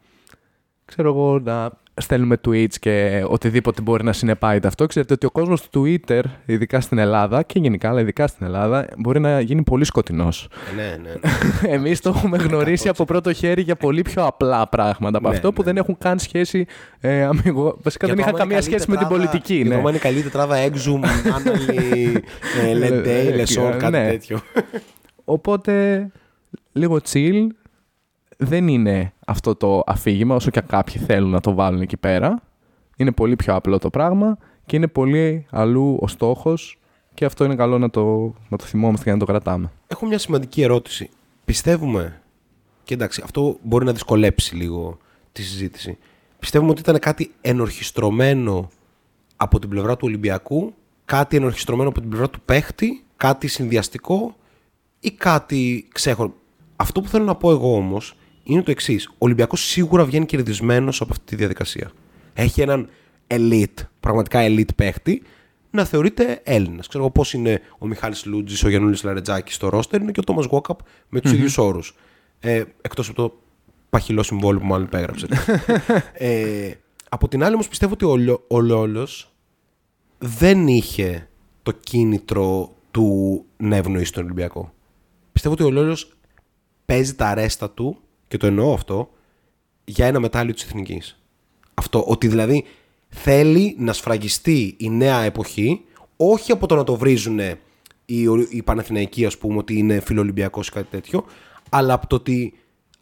ξέρω εγώ να στέλνουμε tweets και οτιδήποτε μπορεί να συνεπάγεται αυτό. Ξέρετε ότι ο κόσμος του Twitter, ειδικά στην Ελλάδα και γενικά, αλλά ειδικά στην Ελλάδα, μπορεί να γίνει πολύ σκοτεινός. Ναι, ναι. ναι. Εμείς το έχουμε γνωρίσει από πρώτο χέρι για πολύ πιο απλά πράγματα από ναι, αυτό που ναι. δεν έχουν καν σχέση ε, αμυγό... Βασικά δεν είχαν καμία σχέση με την πολιτική. Ναι. είναι καλή τετράδα Exum, Annalie, Lendale, Lesor, κάτι τέτοιο. Οπότε, λίγο chill, δεν είναι αυτό το αφήγημα, όσο και κάποιοι θέλουν να το βάλουν εκεί πέρα. Είναι πολύ πιο απλό το πράγμα και είναι πολύ αλλού ο στόχος και αυτό είναι καλό να το, να το θυμόμαστε και να το κρατάμε. Έχω μια σημαντική ερώτηση. Πιστεύουμε, και εντάξει, αυτό μπορεί να δυσκολέψει λίγο τη συζήτηση. Πιστεύουμε ότι ήταν κάτι ενορχιστρωμένο από την πλευρά του Ολυμπιακού, κάτι ενορχιστρωμένο από την πλευρά του παίχτη, κάτι συνδυαστικό ή κάτι ξέχωρο. Αυτό που θέλω να πω εγώ όμως είναι το εξής. Ο Ολυμπιακός σίγουρα βγαίνει κερδισμένος από αυτή τη διαδικασία. Έχει έναν elite, πραγματικά elite παίχτη, να θεωρείται Έλληνας. Ξέρω εγώ πώς είναι ο Μιχάλης Λούτζης, ο Γιάννουλη Λαρετζάκης στο ρόστερ, είναι και ο Τόμας Γουόκαπ με τους mm-hmm. ίδιους όρους. Ε, Εκτός από το παχυλό συμβόλαιο που μάλλον υπέγραψε. ε, από την άλλη, όμως πιστεύω ότι ο, ο Λόλος δεν είχε το κίνητρο του να ευνοήσει τον Ολυμπιακό. Πιστεύω ότι ο Λόλος παίζει τα αρέστα του και το εννοώ αυτό, για ένα μετάλλιο της εθνικής. Αυτό, ότι δηλαδή θέλει να σφραγιστεί η νέα εποχή, όχι από το να το βρίζουν οι, οι Παναθηναϊκοί, ας πούμε, ότι είναι φιλοολυμπιακός ή κάτι τέτοιο, αλλά από το ότι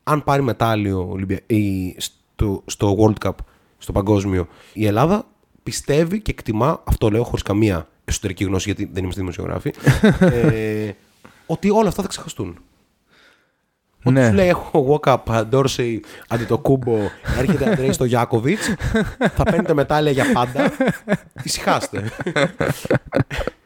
αν πάρει μετάλλιο ή στο, στο World Cup, στο παγκόσμιο, η Ελλάδα πιστεύει και εκτιμά, αυτό λέω χωρίς καμία εσωτερική γνώση, γιατί δεν είμαστε δημοσιογράφοι, ε, ότι όλα αυτά θα ξεχαστούν. Όταν ναι. σου λέει έχω walk up, Ντόρσεϊ, αντί το κούμπο, έρχεται Αντρέη στο Γιάκοβιτς, θα παίρνετε μετάλλια για πάντα. Ησυχάστε.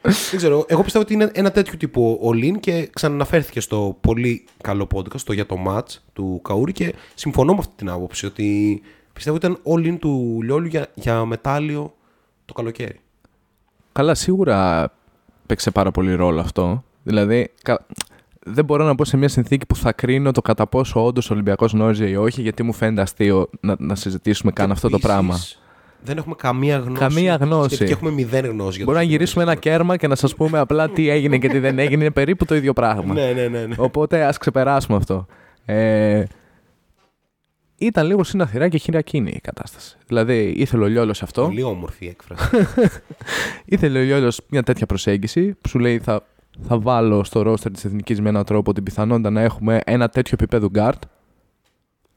Δεν ξέρω. Εγώ πιστεύω ότι είναι ένα τέτοιο τύπο ο Λίν και ξαναναφέρθηκε στο πολύ καλό podcast, το για το match του Καούρη και συμφωνώ με αυτή την άποψη ότι πιστεύω ότι ήταν ο Λίν του Λιόλου για, για μετάλλιο το καλοκαίρι. Καλά, σίγουρα παίξε πάρα πολύ ρόλο αυτό. Δηλαδή, δεν μπορώ να μπω σε μια συνθήκη που θα κρίνω το κατά πόσο όντως ο Ολυμπιακός γνώριζε ή όχι, γιατί μου φαίνεται αστείο να, να συζητήσουμε καν αυτό το πράγμα. Δεν έχουμε καμία γνώση. Καμία γνώση. Και έχουμε μηδέν γνώση. Μπορεί να γυρίσουμε ένα κέρμα και να σας πούμε απλά τι έγινε και τι δεν έγινε. Είναι περίπου το ίδιο πράγμα. ναι, ναι, ναι, ναι. Οπότε ας ξεπεράσουμε αυτό. Ε, ήταν λίγο συναθηρά και χειρακίνη η κατάσταση. Δηλαδή ήθελε ο Λιόλο αυτό. Πολύ όμορφη έκφραση. ήθελε ο Λιόλο μια τέτοια προσέγγιση που σου λέει θα θα βάλω στο ρόστερ της εθνικής με έναν τρόπο την πιθανότητα να έχουμε ένα τέτοιο επίπεδο guard.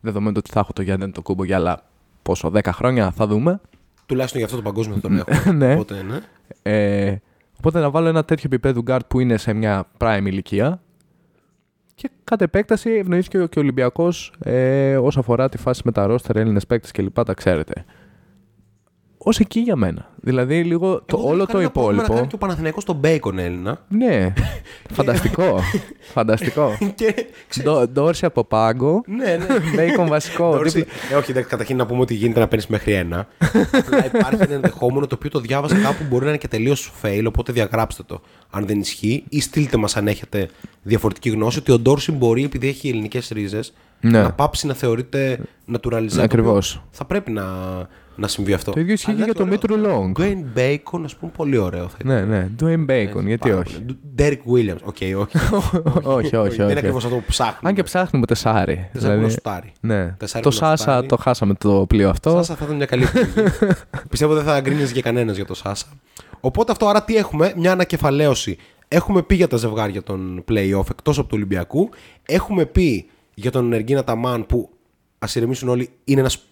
Δεδομένου ότι θα έχω το Γιάννη το κούμπο για άλλα πόσο, 10 χρόνια θα δούμε. Τουλάχιστον για αυτό το παγκόσμιο θα τον έχω. ναι. Οπότε, ναι. Ε, οπότε να βάλω ένα τέτοιο επίπεδο guard που είναι σε μια prime ηλικία. Και κατ' επέκταση ευνοήθηκε και ο Ολυμπιακός ε, όσο αφορά τη φάση με τα ρόστερ, Έλληνες παίκτες κλπ. Τα ξέρετε. Ω εκεί για μένα. Δηλαδή λίγο το, Εγώ όλο δεν το κανένα πρόβλημα Να υπόλοιπο. κάνει και ο Παναθηναϊκός τον Μπέικον Έλληνα. Ναι. Φανταστικό. Φανταστικό. και Ντο- Ντόρση από πάγκο. Ναι, ναι. Μπέικον βασικό. Ντόρση- δίπλα- Ε, όχι, εντάξει, καταρχήν να πούμε ότι γίνεται να παίρνεις μέχρι ένα. Απλά υπάρχει ένα ενδεχόμενο το οποίο το διάβασα κάπου μπορεί να είναι και τελείως fail, οπότε διαγράψτε το αν δεν ισχύει ή στείλτε μας αν έχετε διαφορετική γνώση ότι ο Ντόρση μπορεί, επειδή έχει ελληνικές ρίζες, Ναι. να πάψει να θεωρείται naturalized. το Ακριβώς. οποίο Θα πρέπει να, να συμβεί αυτό. Το ίδιο ισχύει και για το Μήτρου Λονγκ. Dwayne Bacon, ας πούμε, πολύ ωραίο θα ήταν. Ναι, ναι. Dwayne Bacon, γιατί Πάρα όχι. πολύ. Derek Williams. Οκ, όχι. όχι, όχι, Δεν είναι όχι. ακριβώς αυτό που ψάχνουμε. Αν και ψάχνουμε τεσάρι. Τεσσάρι που να σουτάρει. Ναι. Τεσσάρι Το που να Σάσα σουτάρει. το χάσαμε το πλοίο αυτό. Σάσα θα ήταν μια καλή επιλογή. Πιστεύω δεν θα γκρίνιαζε κανένας για το Σάσα. Οπότε αυτό άρα τι έχουμε, μια ανακεφαλαίωση. Έχουμε πει για τα ζευγάρια των playoff εκτός από του Ολυμπιακού. Έχουμε πει για τον Ενεργίνα Ταμάν που ας ηρεμήσουν όλοι είναι ένας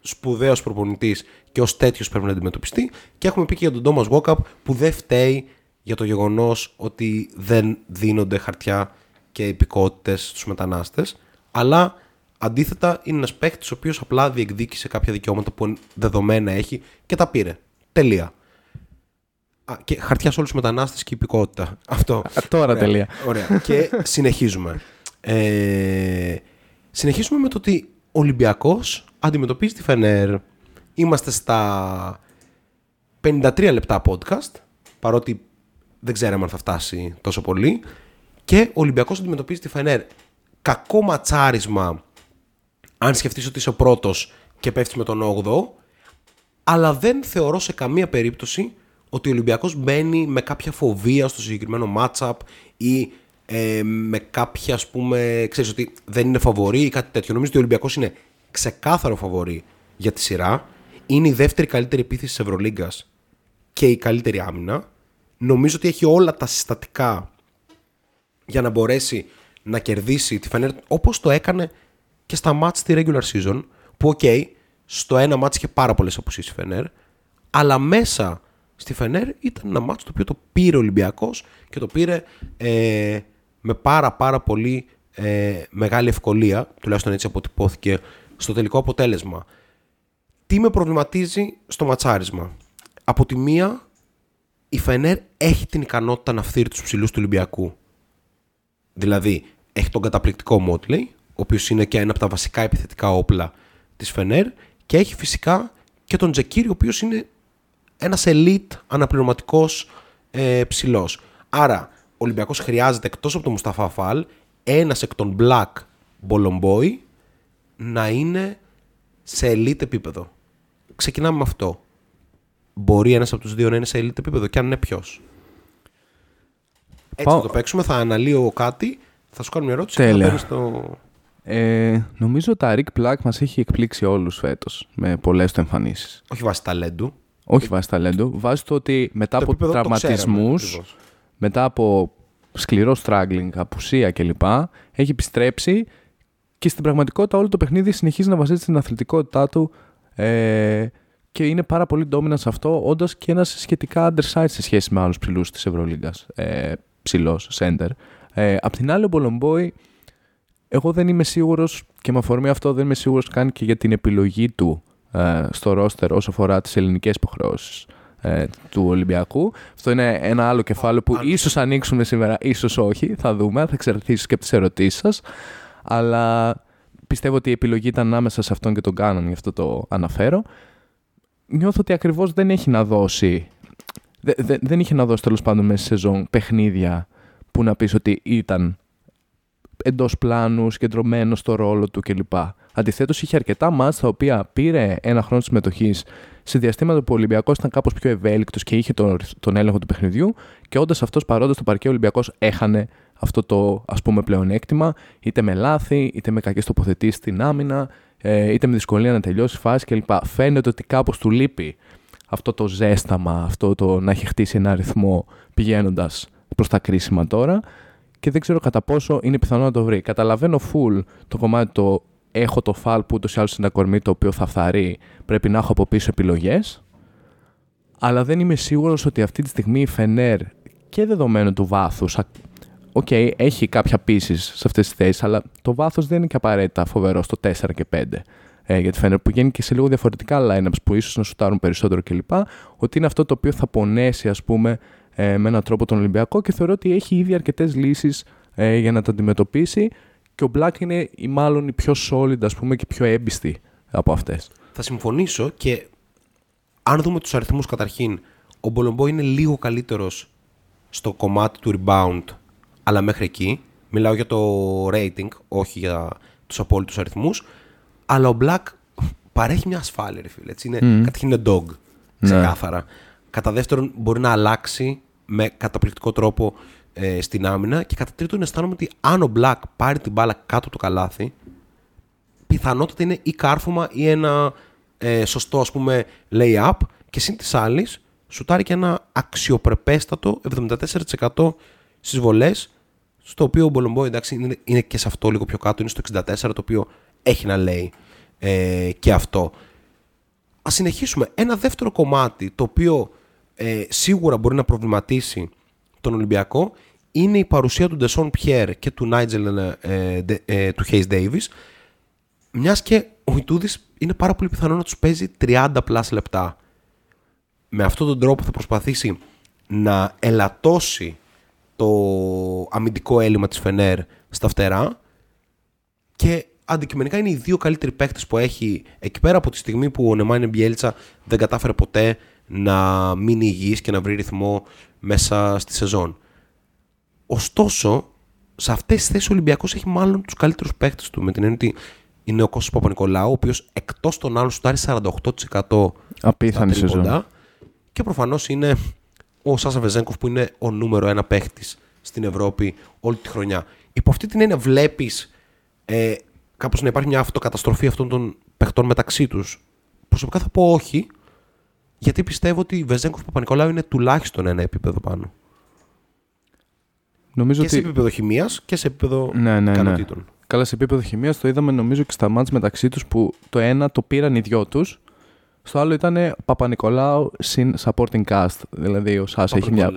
σπουδαίος προπονητής και ως τέτοιος πρέπει να αντιμετωπιστεί. Και έχουμε πει και για τον Τόμα Βόκαπ που δεν φταίει για το γεγονός ότι δεν δίνονται χαρτιά και υπηκότητες στους μετανάστες. Αλλά αντίθετα είναι ένας παίκτης ο οποίος απλά διεκδίκησε κάποια δικαιώματα που δεδομένα έχει και τα πήρε. Τελεία. Α, και χαρτιά σε όλους τους μετανάστες και υπηκότητα. Αυτό. Α, τώρα Ωραία. τελεία. Ωραία. και συνεχίζουμε. Ε, συνεχίζουμε με το ότι ο Ολυμπιακός αντιμετωπίζει τη Φενέρ. Είμαστε στα 53 λεπτά podcast, παρότι δεν ξέραμε αν θα φτάσει τόσο πολύ. Και ο Ολυμπιακός αντιμετωπίζει τη Φενέρ. Κακό ματσάρισμα, αν σκεφτείς ότι είσαι ο πρώτος και πέφτεις με τον 8ο, αλλά δεν θεωρώ σε καμία περίπτωση ότι ο Ολυμπιακός μπαίνει με κάποια φοβία στο συγκεκριμένο matchup ή ε, με κάποια ας πούμε, ξέρεις ότι δεν είναι φαβορή ή κάτι τέτοιο. Νομίζω ότι ο Ολυμπιακός είναι ξεκάθαρο φαβορή για τη σειρά. Είναι η δεύτερη καλύτερη επίθεση της Ευρωλίγκας και η καλύτερη άμυνα. Νομίζω ότι έχει όλα τα συστατικά για να μπορέσει να κερδίσει τη Φενέρ όπως το έκανε και στα ματς στη regular season που οκ, στο ένα ματς είχε πάρα πολλές απουσίες η Φενέρ αλλά μέσα στη Φενέρ ήταν ένα μάτς το οποίο το πήρε ο Ολυμπιακός και το πήρε ε, με πάρα πάρα πολύ ε, μεγάλη ευκολία τουλάχιστον έτσι αποτυπώθηκε στο τελικό αποτέλεσμα τι με προβληματίζει στο ματσάρισμα; Από τη μία η Φενέρ έχει την ικανότητα να φθείρει τους ψηλούς του Ολυμπιακού Δηλαδή, έχει τον καταπληκτικό Μότλεϊ, ο οποίος είναι και ένα από τα βασικά επιθετικά όπλα της Φενέρ και έχει φυσικά και τον Τζεκίρι, ο οποίος είναι ένας elite αναπληρωματικός ε, ψηλός. Άρα, ο Ολυμπιακός χρειάζεται εκτός από τον Μουσταφά Φαλ, ένας εκ των Black Μπολομπόι να είναι σε elite επίπεδο. Ξεκινάμε με αυτό. Μπορεί ένας από τους δύο να είναι σε elite επίπεδο και αν είναι ποιος; Έτσι Πάω- θα το παίξουμε, θα αναλύω κάτι, θα σου κάνω μια ερώτηση και Τέλεια. θα παίρνεις το... Ε, νομίζω τα Rick Black μας έχει εκπλήξει όλους φέτος με πολλές του εμφανίσεις. Όχι βάσει ταλέντου. Όχι βάσει ταλέντου, βάσει το ότι μετά Το από επίπεδο το ξέραμε, τραυματισμούς, ακριβώς. Μετά από σκληρό struggling, απουσία κλπ. Έχει επιστρέψει και στην πραγματικότητα όλο το παιχνίδι συνεχίζει να βασίζεται στην αθλητικότητά του ε, και είναι πάρα πολύ dominant σε αυτό, όντας και ένας σχετικά undersized σε σχέση με άλλους ψηλούς της Ευρωλίγκας. Ε, Ψηλός, center. Ε, απ' την άλλη, ο Μπολομπόι, εγώ δεν είμαι σίγουρος και με αφορμή αυτό δεν είμαι σίγουρος καν και για την επιλογή του ε, στο ρόστερ όσο αφορά τις ελληνικές υποχρεώσεις ε, του Ολυμπιακού. Αυτό είναι ένα άλλο κεφάλαιο που αν- ίσως ανοίξουμε σήμερα, ίσως όχι. Θα δούμε, θα εξαρτήσει και από τις ερωτήσεις σας. Αλλά πιστεύω ότι η επιλογή ήταν ανάμεσα σε αυτόν και τον Κάνααν, γι' αυτό το αναφέρω. Νιώθω ότι ακριβώς δεν έχει να δώσει, δε- δε- δεν είχε να δώσει τέλος πάντων μέσα στη σεζόν παιχνίδια που να πεις ότι ήταν εντός πλάνους, συγκεντρωμένο στο ρόλο του κλπ. Αντιθέτως, είχε αρκετά μάτς τα οποία πήρε ένα χρόνο συμμετοχής σε διαστήματα που ο Ολυμπιακός ήταν κάπως πιο ευέλικτος και είχε τον, τον έλεγχο του παιχνιδιού και όντας αυτός παρόντας στο παρκέ, ο Ολυμπιακός έχανε αυτό το ας πούμε πλεονέκτημα, είτε με λάθη, είτε με κακές τοποθετήσεις στην άμυνα, ε, είτε με δυσκολία να τελειώσει φάση κλπ. Φαίνεται ότι κάπως του λείπει αυτό το ζέσταμα, αυτό το να έχει χτίσει ένα αριθμό πηγαίνοντας προς τα κρίσιμα τώρα και δεν ξέρω κατά πόσο είναι πιθανό να το βρει. Καταλαβαίνω full το κομμάτι το έχω τον Φαλ που ούτως ή άλλως είναι ένα κορμί το οποίο θα φθαρεί, πρέπει να έχω από πίσω επιλογές, αλλά δεν είμαι σίγουρος ότι αυτή τη στιγμή η Φενέρ και δεδομένου του βάθους, α- οκ, έχει κάποια pieces σε αυτές τις θέσεις, αλλά το βάθος δεν είναι και απαραίτητα φοβερό στο 4 και 5. ε, για τη Φένερ που βγαίνει και σε λίγο διαφορετικά lineups που ίσως να σουτάρουν περισσότερο κλπ. Ότι είναι αυτό το οποίο θα πονέσει ας πούμε ε, με έναν τρόπο τον Ολυμπιακό και θεωρώ ότι έχει ήδη αρκετές λύσεις ε, για να τα αντιμετωπίσει και ο Black είναι η, μάλλον η πιο solid ας πούμε και πιο έμπιστη από αυτές. Θα συμφωνήσω και αν δούμε τους αριθμούς καταρχήν, ο Μπολομπό είναι λίγο καλύτερος στο κομμάτι του rebound, αλλά μέχρι εκεί. Μιλάω για το rating, όχι για τους απόλυτους αριθμούς. Αλλά ο Black παρέχει μια ασφάλεια, ρε φίλε. Έτσι. Είναι, mm. Καταρχήν είναι dog, ναι. ξεκάθαρα. Κατά δεύτερον, μπορεί να αλλάξει με καταπληκτικό τρόπο ε, στην άμυνα. Και κατά τρίτον, αισθάνομαι ότι αν ο Black πάρει την μπάλα κάτω από το καλάθι, πιθανότατα είναι ή κάρφωμα ή ένα ε, σωστό ας πούμε lay-up και συν της άλλης σουτάρει και ένα αξιοπρεπέστατο 74% στις βολές στο οποίο ο Μπολομπόι εντάξει είναι, είναι, και σε αυτό λίγο πιο κάτω, είναι στο 64% το οποίο έχει να λέει ε, και αυτό. Ας συνεχίσουμε. Ένα δεύτερο κομμάτι το οποίο ε, σίγουρα μπορεί να προβληματίσει τον Ολυμπιακό είναι η παρουσία του Ντάισον Πιέρ και του Νάιτζελ ε, ε, του Hayes Davis μιας και ο Ιτούδης είναι πάρα πολύ πιθανό να τους παίζει 30 plus λεπτά. Με αυτόν τον τρόπο θα προσπαθήσει να ελαττώσει το αμυντικό έλλειμμα της Φενέρ στα φτερά και αντικειμενικά είναι οι δύο καλύτεροι παίκτες που έχει εκεί πέρα από τη στιγμή που ο Νεμάνε Μπιέλτσα δεν κατάφερε ποτέ να μείνει υγιής και να βρει ρυθμό μέσα στη σεζόν. Ωστόσο, σε αυτές τις θέσεις ο Ολυμπιακός έχει μάλλον τους καλύτερους παίκτες του με την έννοια ότι είναι ο Κώστας Παπα-Νικολάου, ο οποίος εκτός των άλλων σουτάρει 48% Απίθανη σεζόν. Και προφανώς είναι ο Σάσα Βεζέγκοφ που είναι ο νούμερο ένα παίχτης στην Ευρώπη όλη τη χρονιά. Υπό αυτή την έννοια βλέπεις ε, κάπως να υπάρχει μια αυτοκαταστροφή αυτών των παιχτών μεταξύ τους. Προσωπικά θα πω όχι, γιατί πιστεύω ότι Βεζέγκοφ Παπα-Νικολάου είναι τουλάχιστον ένα επίπεδο πάνω. Νομίζω και ότι... σε επίπεδο χημίας και σε επίπεδο ναι, ναι, ναι. Καλά, σε επίπεδο χημίας το είδαμε νομίζω και στα μάτια μεταξύ τους που το ένα το πήραν οι δυο τους. Στο άλλο ήταν Παπα-Νικολάου συν supporting cast. Δηλαδή ο Σάσα έχει μια.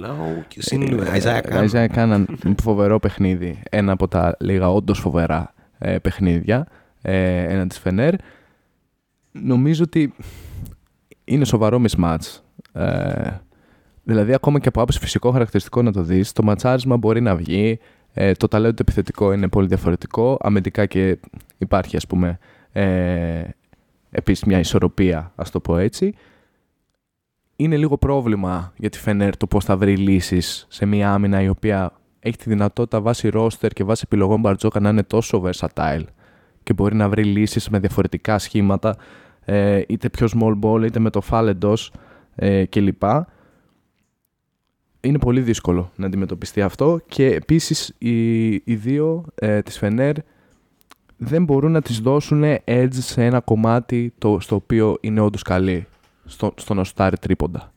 και συν Αϊζάια Κάναν φοβερό παιχνίδι. Ένα από τα λίγα όντως φοβερά ε, παιχνίδια. Ε, ένα της Φενέρ. Νομίζω ότι είναι σοβαρό mismatch. Ε, δηλαδή, ακόμα και από άποψη φυσικό χαρακτηριστικό να το δεις, το ματσάρισμα μπορεί να βγει. Ε, το ταλέντο επιθετικό είναι πολύ διαφορετικό. Αμυντικά και υπάρχει, ας πούμε, ε, επίσης μια ισορροπία, ας το πω έτσι. Είναι λίγο πρόβλημα για τη Φενέρ το πώς θα βρει λύσεις σε μια άμυνα η οποία έχει τη δυνατότητα βάσει ρόστερ και βάσει επιλογών Μπαρτζόκα να είναι τόσο versatile και μπορεί να βρει λύσεις με διαφορετικά σχήματα ε, είτε πιο small ball είτε με το fall ε, κλπ είναι πολύ δύσκολο να αντιμετωπιστεί αυτό και επίσης οι, οι δύο ε, της Φενέρ δεν μπορούν να τις δώσουν edge σε ένα κομμάτι το, στο οποίο είναι όντως καλή στο, στο να σουτάρει τρίποντα.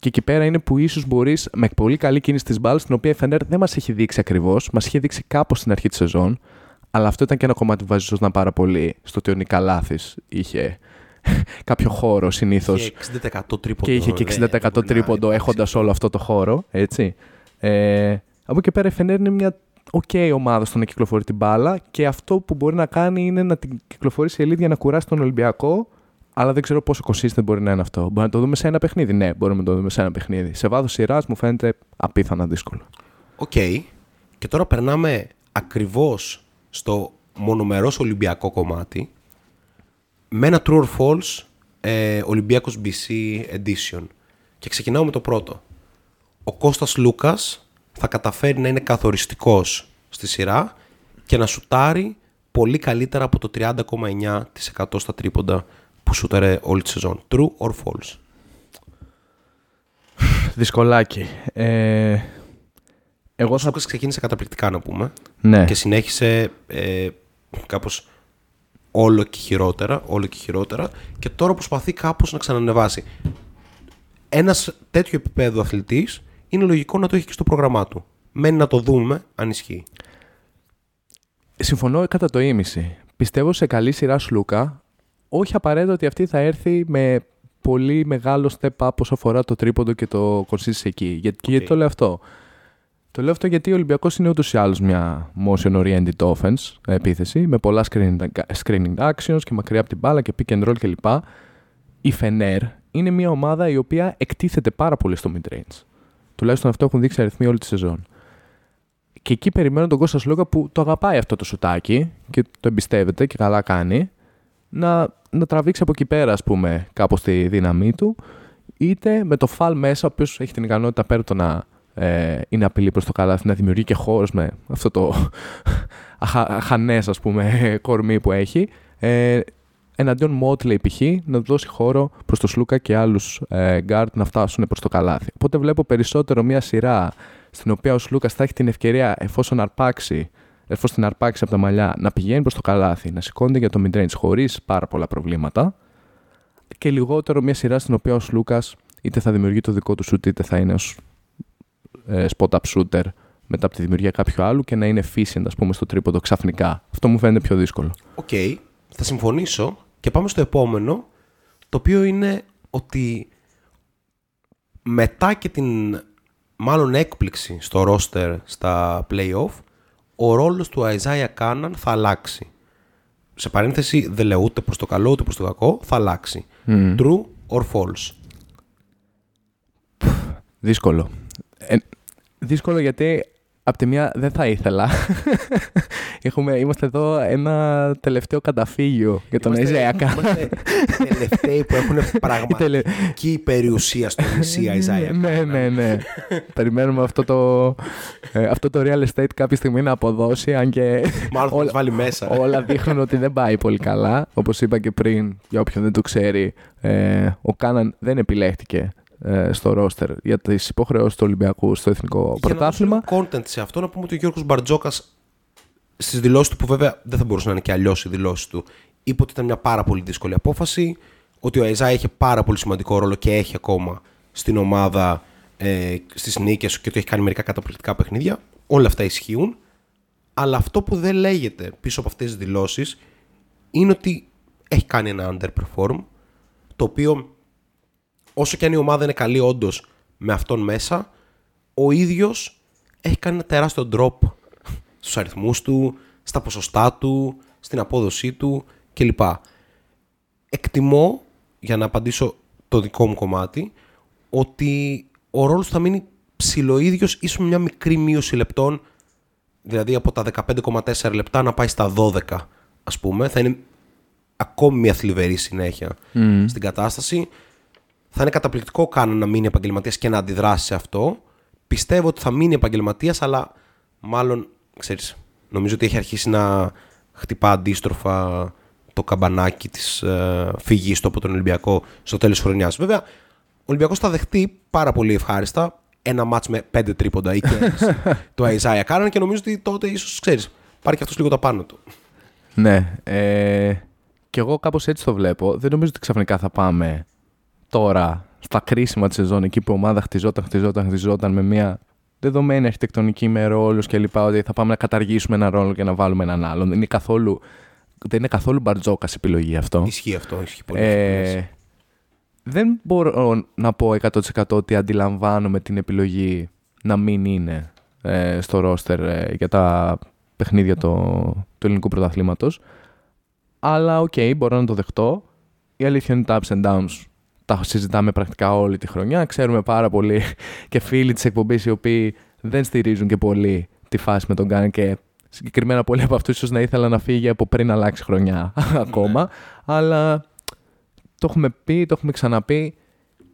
Και εκεί πέρα είναι που ίσως μπορείς με πολύ καλή κίνηση της μπάλας, την οποία η Φενέρ δεν μας έχει δείξει ακριβώς, μας είχε δείξει κάπως στην αρχή της σεζόν, αλλά αυτό ήταν και ένα κομμάτι που βάζει να πάρα πολύ στο ότι ο Νικά είχε κάποιο χώρο συνήθως. Και 60% τρίποντο. Και είχε και 60% τρίποντο έχοντας όλο αυτό το χώρο. Έτσι. Ε, από εκεί πέρα η Φενέρ είναι μια ok ομάδα στο να κυκλοφορεί την μπάλα και αυτό που μπορεί να κάνει είναι να την κυκλοφορήσει ελίτ για να κουράσει τον Ολυμπιακό. Αλλά δεν ξέρω πόσο consistent μπορεί να είναι αυτό. Μπορεί να το δούμε σε ένα παιχνίδι. Ναι, μπορούμε να το δούμε σε ένα παιχνίδι. Σε βάθος σειράς μου φαίνεται απίθανα δύσκολο. Οκ. Okay. Και τώρα περνάμε ακριβώς στο μονομερός Ολυμπιακό κομμάτι με ένα true or false ε, Ολυμπιακός BC edition. Και ξεκινάω με το πρώτο. Ο Κώστας Λούκας θα καταφέρει να είναι καθοριστικός στη σειρά και να σουτάρει πολύ καλύτερα από το 30,9% στα τρίποντα που σούταρε όλη τη σεζόν. True or false; Δυσκολάκι. Ε, εγώ ο θα... ξεκίνησε καταπληκτικά να πούμε ναι. και συνέχισε ε, κάπως όλο και χειρότερα, όλο και χειρότερα και τώρα προσπαθεί κάπως να ξανανεβάσει. Ένας τέτοιο επίπεδο αθλητής είναι λογικό να το έχει και στο πρόγραμμά του. Μένει να το δούμε αν ισχύει. Συμφωνώ κατά το ίμιση. Πιστεύω σε καλή σειρά Σλούκα, όχι απαραίτητα ότι αυτή θα έρθει με πολύ μεγάλο step up όσο αφορά το τρίποντο και το consistency εκεί. Γιατί, okay. γιατί το λέω αυτό. Το Το λέω αυτό γιατί ο Ολυμπιακός είναι ούτως ή άλλως μια motion oriented offense επίθεση με πολλά screening, screening actions και μακριά από την μπάλα και pick and roll κλπ. Η Fener είναι μια ομάδα η οποία εκτίθεται πάρα πολύ στο mid-range. Τουλάχιστον αυτό έχουν δείξει αριθμοί όλη τη σεζόν. Και εκεί περιμένω τον Κώστας Σλόγκα που το αγαπάει αυτό το σουτάκι και το εμπιστεύεται και καλά κάνει να, να τραβήξει από εκεί πέρα, ας πούμε, κάπως τη δύναμή του είτε με το Φαλ μέσα, ο οποίος έχει την ικανότητα πέρα το να ε, είναι απειλή προς το καλάθι, να δημιουργεί και χώρο με αυτό το αχανές, ας πούμε, κορμί που έχει. Ε, εναντίον Μότλε π.χ. να δώσει χώρο προς το Σλούκα και άλλους ε, γκαρντ να φτάσουν προς το καλάθι. Οπότε βλέπω περισσότερο μια σειρά στην οποία ο Σλούκας θα έχει την ευκαιρία εφόσον αρπάξει εφόσον την αρπάξει από τα μαλλιά, να πηγαίνει προς το καλάθι, να σηκώνεται για το midrange χωρίς πάρα πολλά προβλήματα και λιγότερο μια σειρά στην οποία ο Σλούκας είτε θα δημιουργεί το δικό του σουτ είτε θα είναι ως ε, spot-up shooter μετά από τη δημιουργία κάποιου άλλου και να είναι efficient ας πούμε στο τρίποντο ξαφνικά. Αυτό μου φαίνεται πιο δύσκολο. Οκ, okay, θα συμφωνήσω και πάμε στο επόμενο το οποίο είναι ότι μετά και την μάλλον έκπληξη στο roster στα playoff ο ρόλος του Isaiah Κάνααν θα αλλάξει σε παρένθεση δεν λέω ούτε προς το καλό ούτε προς το κακό, θα αλλάξει. True or false; Δύσκολο. Ε, δύσκολο γιατί Απ' τη μία δεν θα ήθελα. Έχουμε, είμαστε εδώ ένα τελευταίο καταφύγιο για τον Αιζάιακα. Είμαστε τελευταίοι που έχουν πραγματική περιουσία στο νησί Αιζάιακα. ναι, ναι, ναι. Περιμένουμε αυτό το, ε, αυτό το real estate κάποια στιγμή να αποδώσει, αν και Μάλλον όλα, βάλει μέσα. όλα δείχνουν ότι δεν πάει πολύ καλά. Όπως είπα και πριν, για όποιον δεν το ξέρει, ε, ο Κάναν δεν επιλέχτηκε ε, στο ρόστερ για τις υποχρεώσεις του Ολυμπιακού στο εθνικό για πρωτάθλημα. Για content σε αυτό, να πούμε ότι ο Γιώργος Μπαρτζόκας στις δηλώσεις του, που βέβαια δεν θα μπορούσε να είναι και αλλιώς οι δηλώσεις του, είπε ότι ήταν μια πάρα πολύ δύσκολη απόφαση. Ότι ο Αιζά είχε πάρα πολύ σημαντικό ρόλο και έχει ακόμα στην ομάδα ε, στις νίκες και ότι έχει κάνει μερικά καταπληκτικά παιχνίδια. Όλα αυτά ισχύουν. Αλλά αυτό που δεν λέγεται πίσω από αυτές τις δηλώσεις είναι ότι έχει κάνει ένα underperform το οποίο όσο και αν η ομάδα είναι καλή όντως με αυτόν μέσα, ο ίδιος έχει κάνει ένα τεράστιο drop στους αριθμούς του, στα ποσοστά του, στην απόδοσή του κλπ. Εκτιμώ, για να απαντήσω το δικό μου κομμάτι, ότι ο ρόλος θα μείνει ψηλοίδιος ίσως με μια μικρή μείωση λεπτών, δηλαδή από τα 15,4 λεπτά να πάει στα 12 ας πούμε. Θα είναι ακόμη μια θλιβερή συνέχεια στην κατάσταση. Θα είναι καταπληκτικό κάνω να μείνει επαγγελματίας και να αντιδράσει σε αυτό. Πιστεύω ότι θα μείνει επαγγελματίας, αλλά μάλλον ξέρεις, νομίζω ότι έχει αρχίσει να χτυπά αντίστροφα το καμπανάκι της ε, φυγής του από τον Ολυμπιακό στο τέλος της χρονιάς. Βέβαια, ο Ολυμπιακός θα δεχτεί πάρα πολύ ευχάριστα ένα μάτς με πέντε τρίποντα ή και το Αϊζάια κάνανε και νομίζω ότι τότε ίσως ξέρεις. Πάρει και αυτός λίγο τα πάνω του. Ναι. Ε, και εγώ κάπως έτσι το βλέπω. Δεν νομίζω ότι ξαφνικά θα πάμε τώρα στα κρίσιμα της σεζόν, εκεί που η ομάδα χτιζόταν, χτιζόταν, χτιζόταν με μια δεδομένη αρχιτεκτονική με ρόλους κλπ. Ότι θα πάμε να καταργήσουμε ένα ρόλο και να βάλουμε έναν άλλον. Δεν είναι καθόλου, δεν είναι καθόλου μπαρτζόκας επιλογή αυτό. Ισχύει αυτό, ισχύει πολύ. Ε, δεν μπορώ να πω 100% ότι αντιλαμβάνομαι την επιλογή να μην είναι ε, στο ρόστερ ε, για τα παιχνίδια του, του ελληνικού πρωταθλήματος. Αλλά οκ, okay, μπορώ να το δεχτώ. Η αλήθεια είναι τα ups and downs τα συζητάμε πρακτικά όλη τη χρονιά. Ξέρουμε πάρα πολύ και φίλοι της εκπομπής οι οποίοι δεν στηρίζουν και πολύ τη φάση με τον Κάνααν και συγκεκριμένα πολλοί από αυτούς ίσως να ήθελαν να φύγει από πριν αλλάξει χρονιά ακόμα. Ναι. Αλλά το έχουμε πει, το έχουμε ξαναπεί.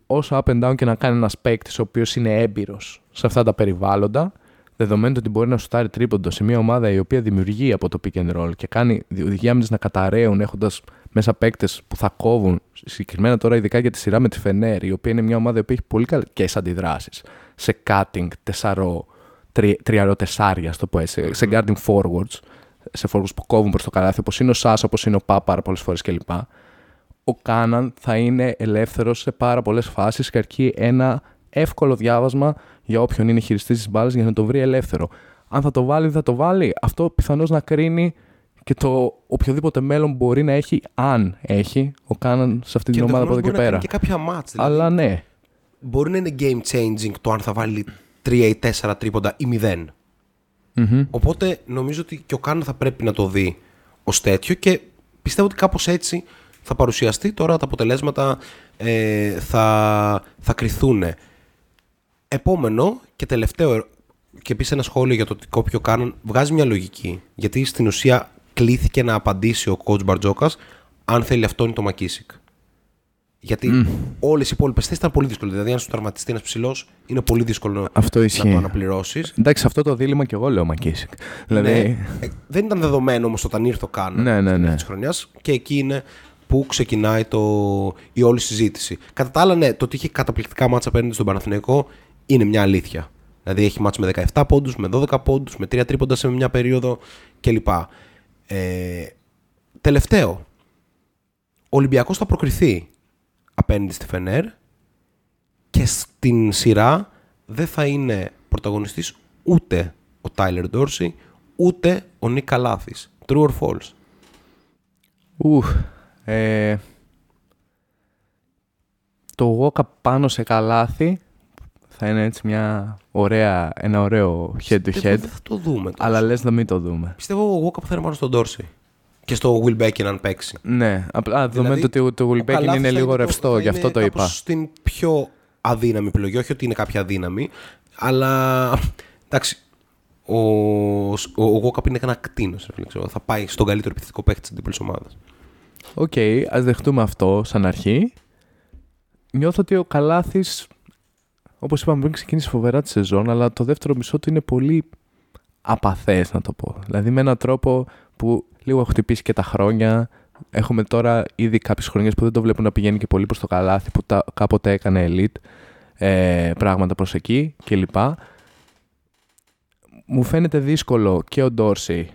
Όσο up and down και να κάνει ένας παίκτης ο οποίος είναι έμπειρος σε αυτά τα περιβάλλοντα, δεδομένου ότι μπορεί να σουτάρει τρίποντο σε μια ομάδα η οποία δημιουργεί από το pick and roll και κάνει άμυνε να καταραίουν έχοντας μέσα παίκτες που θα κόβουν, συγκεκριμένα τώρα ειδικά για τη σειρά με τη Φενέρ, η οποία είναι μια ομάδα που έχει πολύ καλές αντιδράσεις σε cutting, τεσσαρό, τριαρό τεσσάρια, το πω έτσι, σε guarding forwards, σε forwards που κόβουν προς το καλάθι, όπως είναι ο Σάσα, όπως είναι ο Πα πάρα πολλές φορές κλπ. Ο Κάναν θα είναι ελεύθερος σε πάρα πολλές φάσεις και αρκεί ένα εύκολο διάβασμα για όποιον είναι χειριστής της μπάλας για να το βρει ελεύθερο. Αν θα το βάλει, δεν θα το βάλει. Αυτό πιθανώς να κρίνει και το οποιοδήποτε μέλλον μπορεί να έχει, αν έχει, ο Κάναν σε αυτή την ομάδα από εδώ και πέρα. Και κάποια μάτς, δηλαδή. Αλλά ναι. Μπορεί να είναι game changing το αν θα βάλει τρία ή τέσσερα τρίποντα ή μηδέν. Οπότε νομίζω ότι και ο Καν θα πρέπει να το δει ως τέτοιο και πιστεύω ότι κάπως έτσι θα παρουσιαστεί. Τώρα τα αποτελέσματα ε, θα, θα κρυθούν. Επόμενο και τελευταίο και επίσης ένα σχόλιο για το ότι κόπιο Καν βγάζει μια λογική. Γιατί στην ουσία κλήθηκε να απαντήσει ο coach Μπαρτζόκας αν θέλει αυτό είναι το Μακίσικ. Γιατί mm. όλες οι υπόλοιπες θέσεις ήταν πολύ δύσκολες. Δηλαδή, αν σου τραυματιστεί ένας ψηλός, είναι πολύ δύσκολο αυτό να το αναπληρώσεις. Εντάξει, αυτό το δίλημα και εγώ λέω Μακίσικ. Δηλαδή... Ναι, ε, δεν ήταν δεδομένο όμως όταν ήρθε ο Καν ναι, ναι, ναι. της χρονιάς και εκεί είναι που ξεκινάει το... η όλη συζήτηση. Κατά τα άλλα, ναι, το ότι είχε καταπληκτικά μάτσα απέναντι στον Παναθηναϊκό είναι μια αλήθεια. Δηλαδή έχει μάτς με 17 πόντους, με 12 πόντους, με 3 τρίποντα σε μια περίοδο κλπ. Ε, τελευταίο, ο Ολυμπιακός θα προκριθεί απέναντι στη Φενέρ και στην σειρά δεν θα είναι πρωταγωνιστής ούτε ο Τάιλερ Ντόρσι, ούτε ο Νίκ Καλάθης. True or false? Ουφ, ε, το Walker πάνω σε καλάθι θα είναι έτσι μια ωραία, ένα ωραίο head to head. θα το δούμε. Τόσο. Αλλά λες να μην το δούμε. Πιστεύω ο Walker θα είναι πάνω στον Ντόρσι. Και στο Wilbekin αν παίξει. Ναι, απλά δηλαδή, δούμε ότι το Wilbekin είναι λίγο ρευστό, γι' αυτό το είπα. στην πιο αδύναμη επιλογή, όχι ότι είναι κάποια αδύναμη, αλλά εντάξει, ο, ο, ο είναι ένα κτήνος. Θα πάει στον καλύτερο επιθετικό παίκτη της αντίπαλης ομάδας. OK, okay, ας δεχτούμε αυτό σαν αρχή. Νιώθω ότι ο Καλάθης, όπως είπαμε πριν, ξεκίνησε φοβερά τη σεζόν, αλλά το δεύτερο μισό του είναι πολύ απαθές, να το πω. Δηλαδή με έναν τρόπο που λίγο έχω χτυπήσει και τα χρόνια. Έχουμε τώρα ήδη κάποιες χρονιές που δεν το βλέπουν να πηγαίνει και πολύ προς το καλάθι που τα, κάποτε έκανε elite ε, πράγματα προς εκεί κλπ. Μου φαίνεται δύσκολο και ο Ντόρσι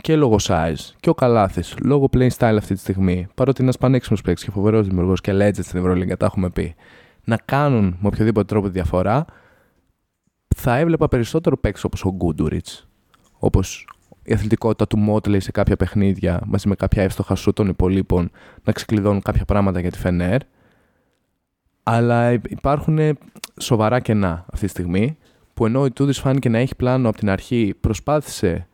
και λόγω size και ο Καλάθης, λόγω play style αυτή τη στιγμή, παρότι είναι ένας πανέξυπνος παίκτης και φοβερός δημιουργός και legend στην Ευρωλίγκα, τα έχουμε πει, να κάνουν με οποιοδήποτε τρόπο διαφορά, θα έβλεπα περισσότερο παίκτη όπως ο Γκούντουριτς, όπως η αθλητικότητα του Μότλεϊ σε κάποια παιχνίδια μαζί με κάποια εύστοχα σου των υπολείπων να ξεκλειδώνουν κάποια πράγματα για τη Φενέρ. Αλλά υπάρχουν σοβαρά κενά αυτή τη στιγμή που ενώ η Τούδη φάνηκε να έχει πλάνο από την αρχή, προσπάθησε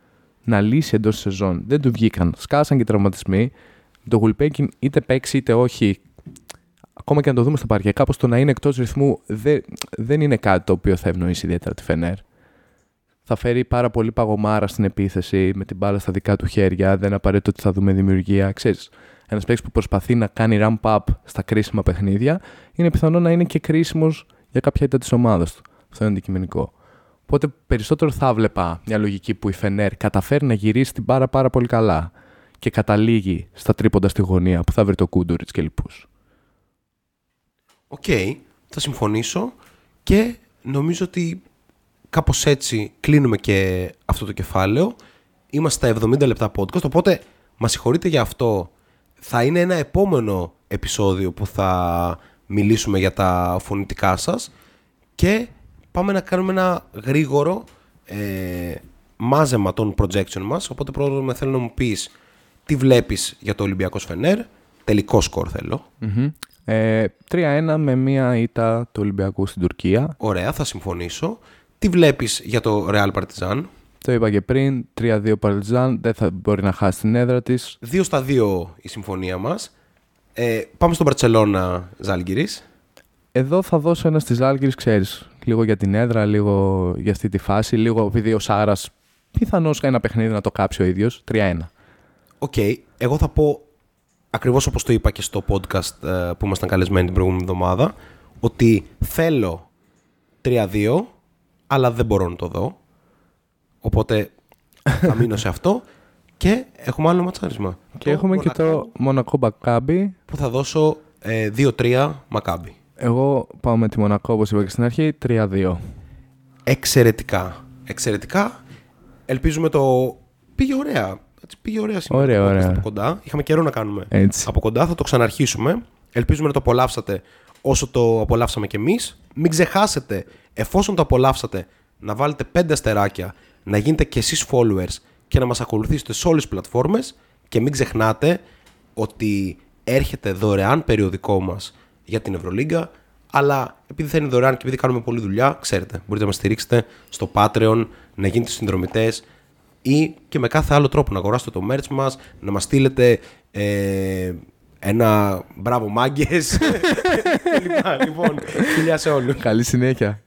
να λύσει εντός σεζόν. Δεν του βγήκαν. Σκάσαν και τραυματισμοί. Το Γουλπέκιν είτε παίξει είτε όχι, ακόμα και να το δούμε στα παρκέ, κάπως το να είναι εκτός ρυθμού δεν, δεν είναι κάτι το οποίο θα ευνοήσει ιδιαίτερα τη Φενέρ θα φέρει πάρα πολύ παγωμάρα στην επίθεση με την μπάλα στα δικά του χέρια. Δεν είναι απαραίτητο ότι θα δούμε δημιουργία. Ξέρεις, ένας παίκτης που προσπαθεί να κάνει ramp-up στα κρίσιμα παιχνίδια είναι πιθανό να είναι και κρίσιμος για κάποια ήττα της ομάδας του. Αυτό είναι αντικειμενικό. Οπότε περισσότερο θα βλέπα μια λογική που η Φενέρ καταφέρει να γυρίσει την πάρα, πάρα πολύ καλά και καταλήγει στα τρίποντα στη γωνία που θα βρει το Γκούντουριτς και λοιπούς. Οκ, θα συμφωνήσω και νομίζω ότι κάπως έτσι κλείνουμε και αυτό το κεφάλαιο. Είμαστε στα 70 λεπτά podcast, οπότε μας συγχωρείτε για αυτό. Θα είναι ένα επόμενο επεισόδιο που θα μιλήσουμε για τα φωνητικά σας και πάμε να κάνουμε ένα γρήγορο ε, μάζεμα των projection μας. Οπότε πρώτα θέλω να μου πεις τι βλέπεις για το Ολυμπιακό Σφενέρ. Τελικό σκορ θέλω. Ε, 3-1 με μία ήττα του Ολυμπιακού στην Τουρκία. Ωραία, θα συμφωνήσω. Τι βλέπεις για το Real Partizan; Το είπα και πριν, 3-2 Partizan, δεν θα μπορεί να χάσει την έδρα της. 2 στα 2 η συμφωνία μας. Ε, πάμε στον Μπαρσελόνα Ζάλγκυρης. Εδώ θα δώσω ένα στη Ζαλγκίρις, ξέρεις. Λίγο για την έδρα, λίγο για αυτή τη φάση, λίγο επειδή ο Σάρας πιθανώς ένα παιχνίδι να το κάψει ο ίδιος. 3-1. OK. Okay. Εγώ θα πω ακριβώς όπως το είπα και στο podcast ε, που ήμασταν καλεσμένοι την προηγούμενη εβδομάδα, ότι θέλω 3-2 αλλά δεν μπορώ να το δω. Οπότε θα μείνω σε αυτό. Και έχουμε άλλο ματσάρισμα. Και έχουμε και το Μονακό Μακάμπι. Που θα δώσω ε, 2-3 Μακάμπι. Εγώ πάω με τη Μονακό, όπως είπα και στην αρχή, 3-2. Εξαιρετικά. Εξαιρετικά. Ελπίζουμε το. Πήγε ωραία. Έτσι, πήγε ωραία σήμερα. Ωραία, ωραία. Από κοντά. Είχαμε καιρό να κάνουμε Έτσι. από κοντά. Θα το ξαναρχίσουμε. Ελπίζουμε να το απολαύσατε όσο το απολαύσαμε κι εμείς. Μην ξεχάσετε, εφόσον το απολαύσατε, να βάλετε 5 αστεράκια, να γίνετε κι εσείς followers και να μας ακολουθήσετε σε όλες τις πλατφόρμες και μην ξεχνάτε ότι έρχεται δωρεάν περιοδικό μας για την Ευρωλίγκα Αλλά επειδή θα είναι δωρεάν και επειδή κάνουμε πολλή δουλειά, ξέρετε, μπορείτε να μας στηρίξετε στο Patreon, να γίνετε συνδρομητές ή και με κάθε άλλο τρόπο να αγοράσετε το merch μας, να μας στείλετε ε, ένα μπράβο μάγκες. λοιπόν, φιλιά σε όλους. Καλή συνέχεια.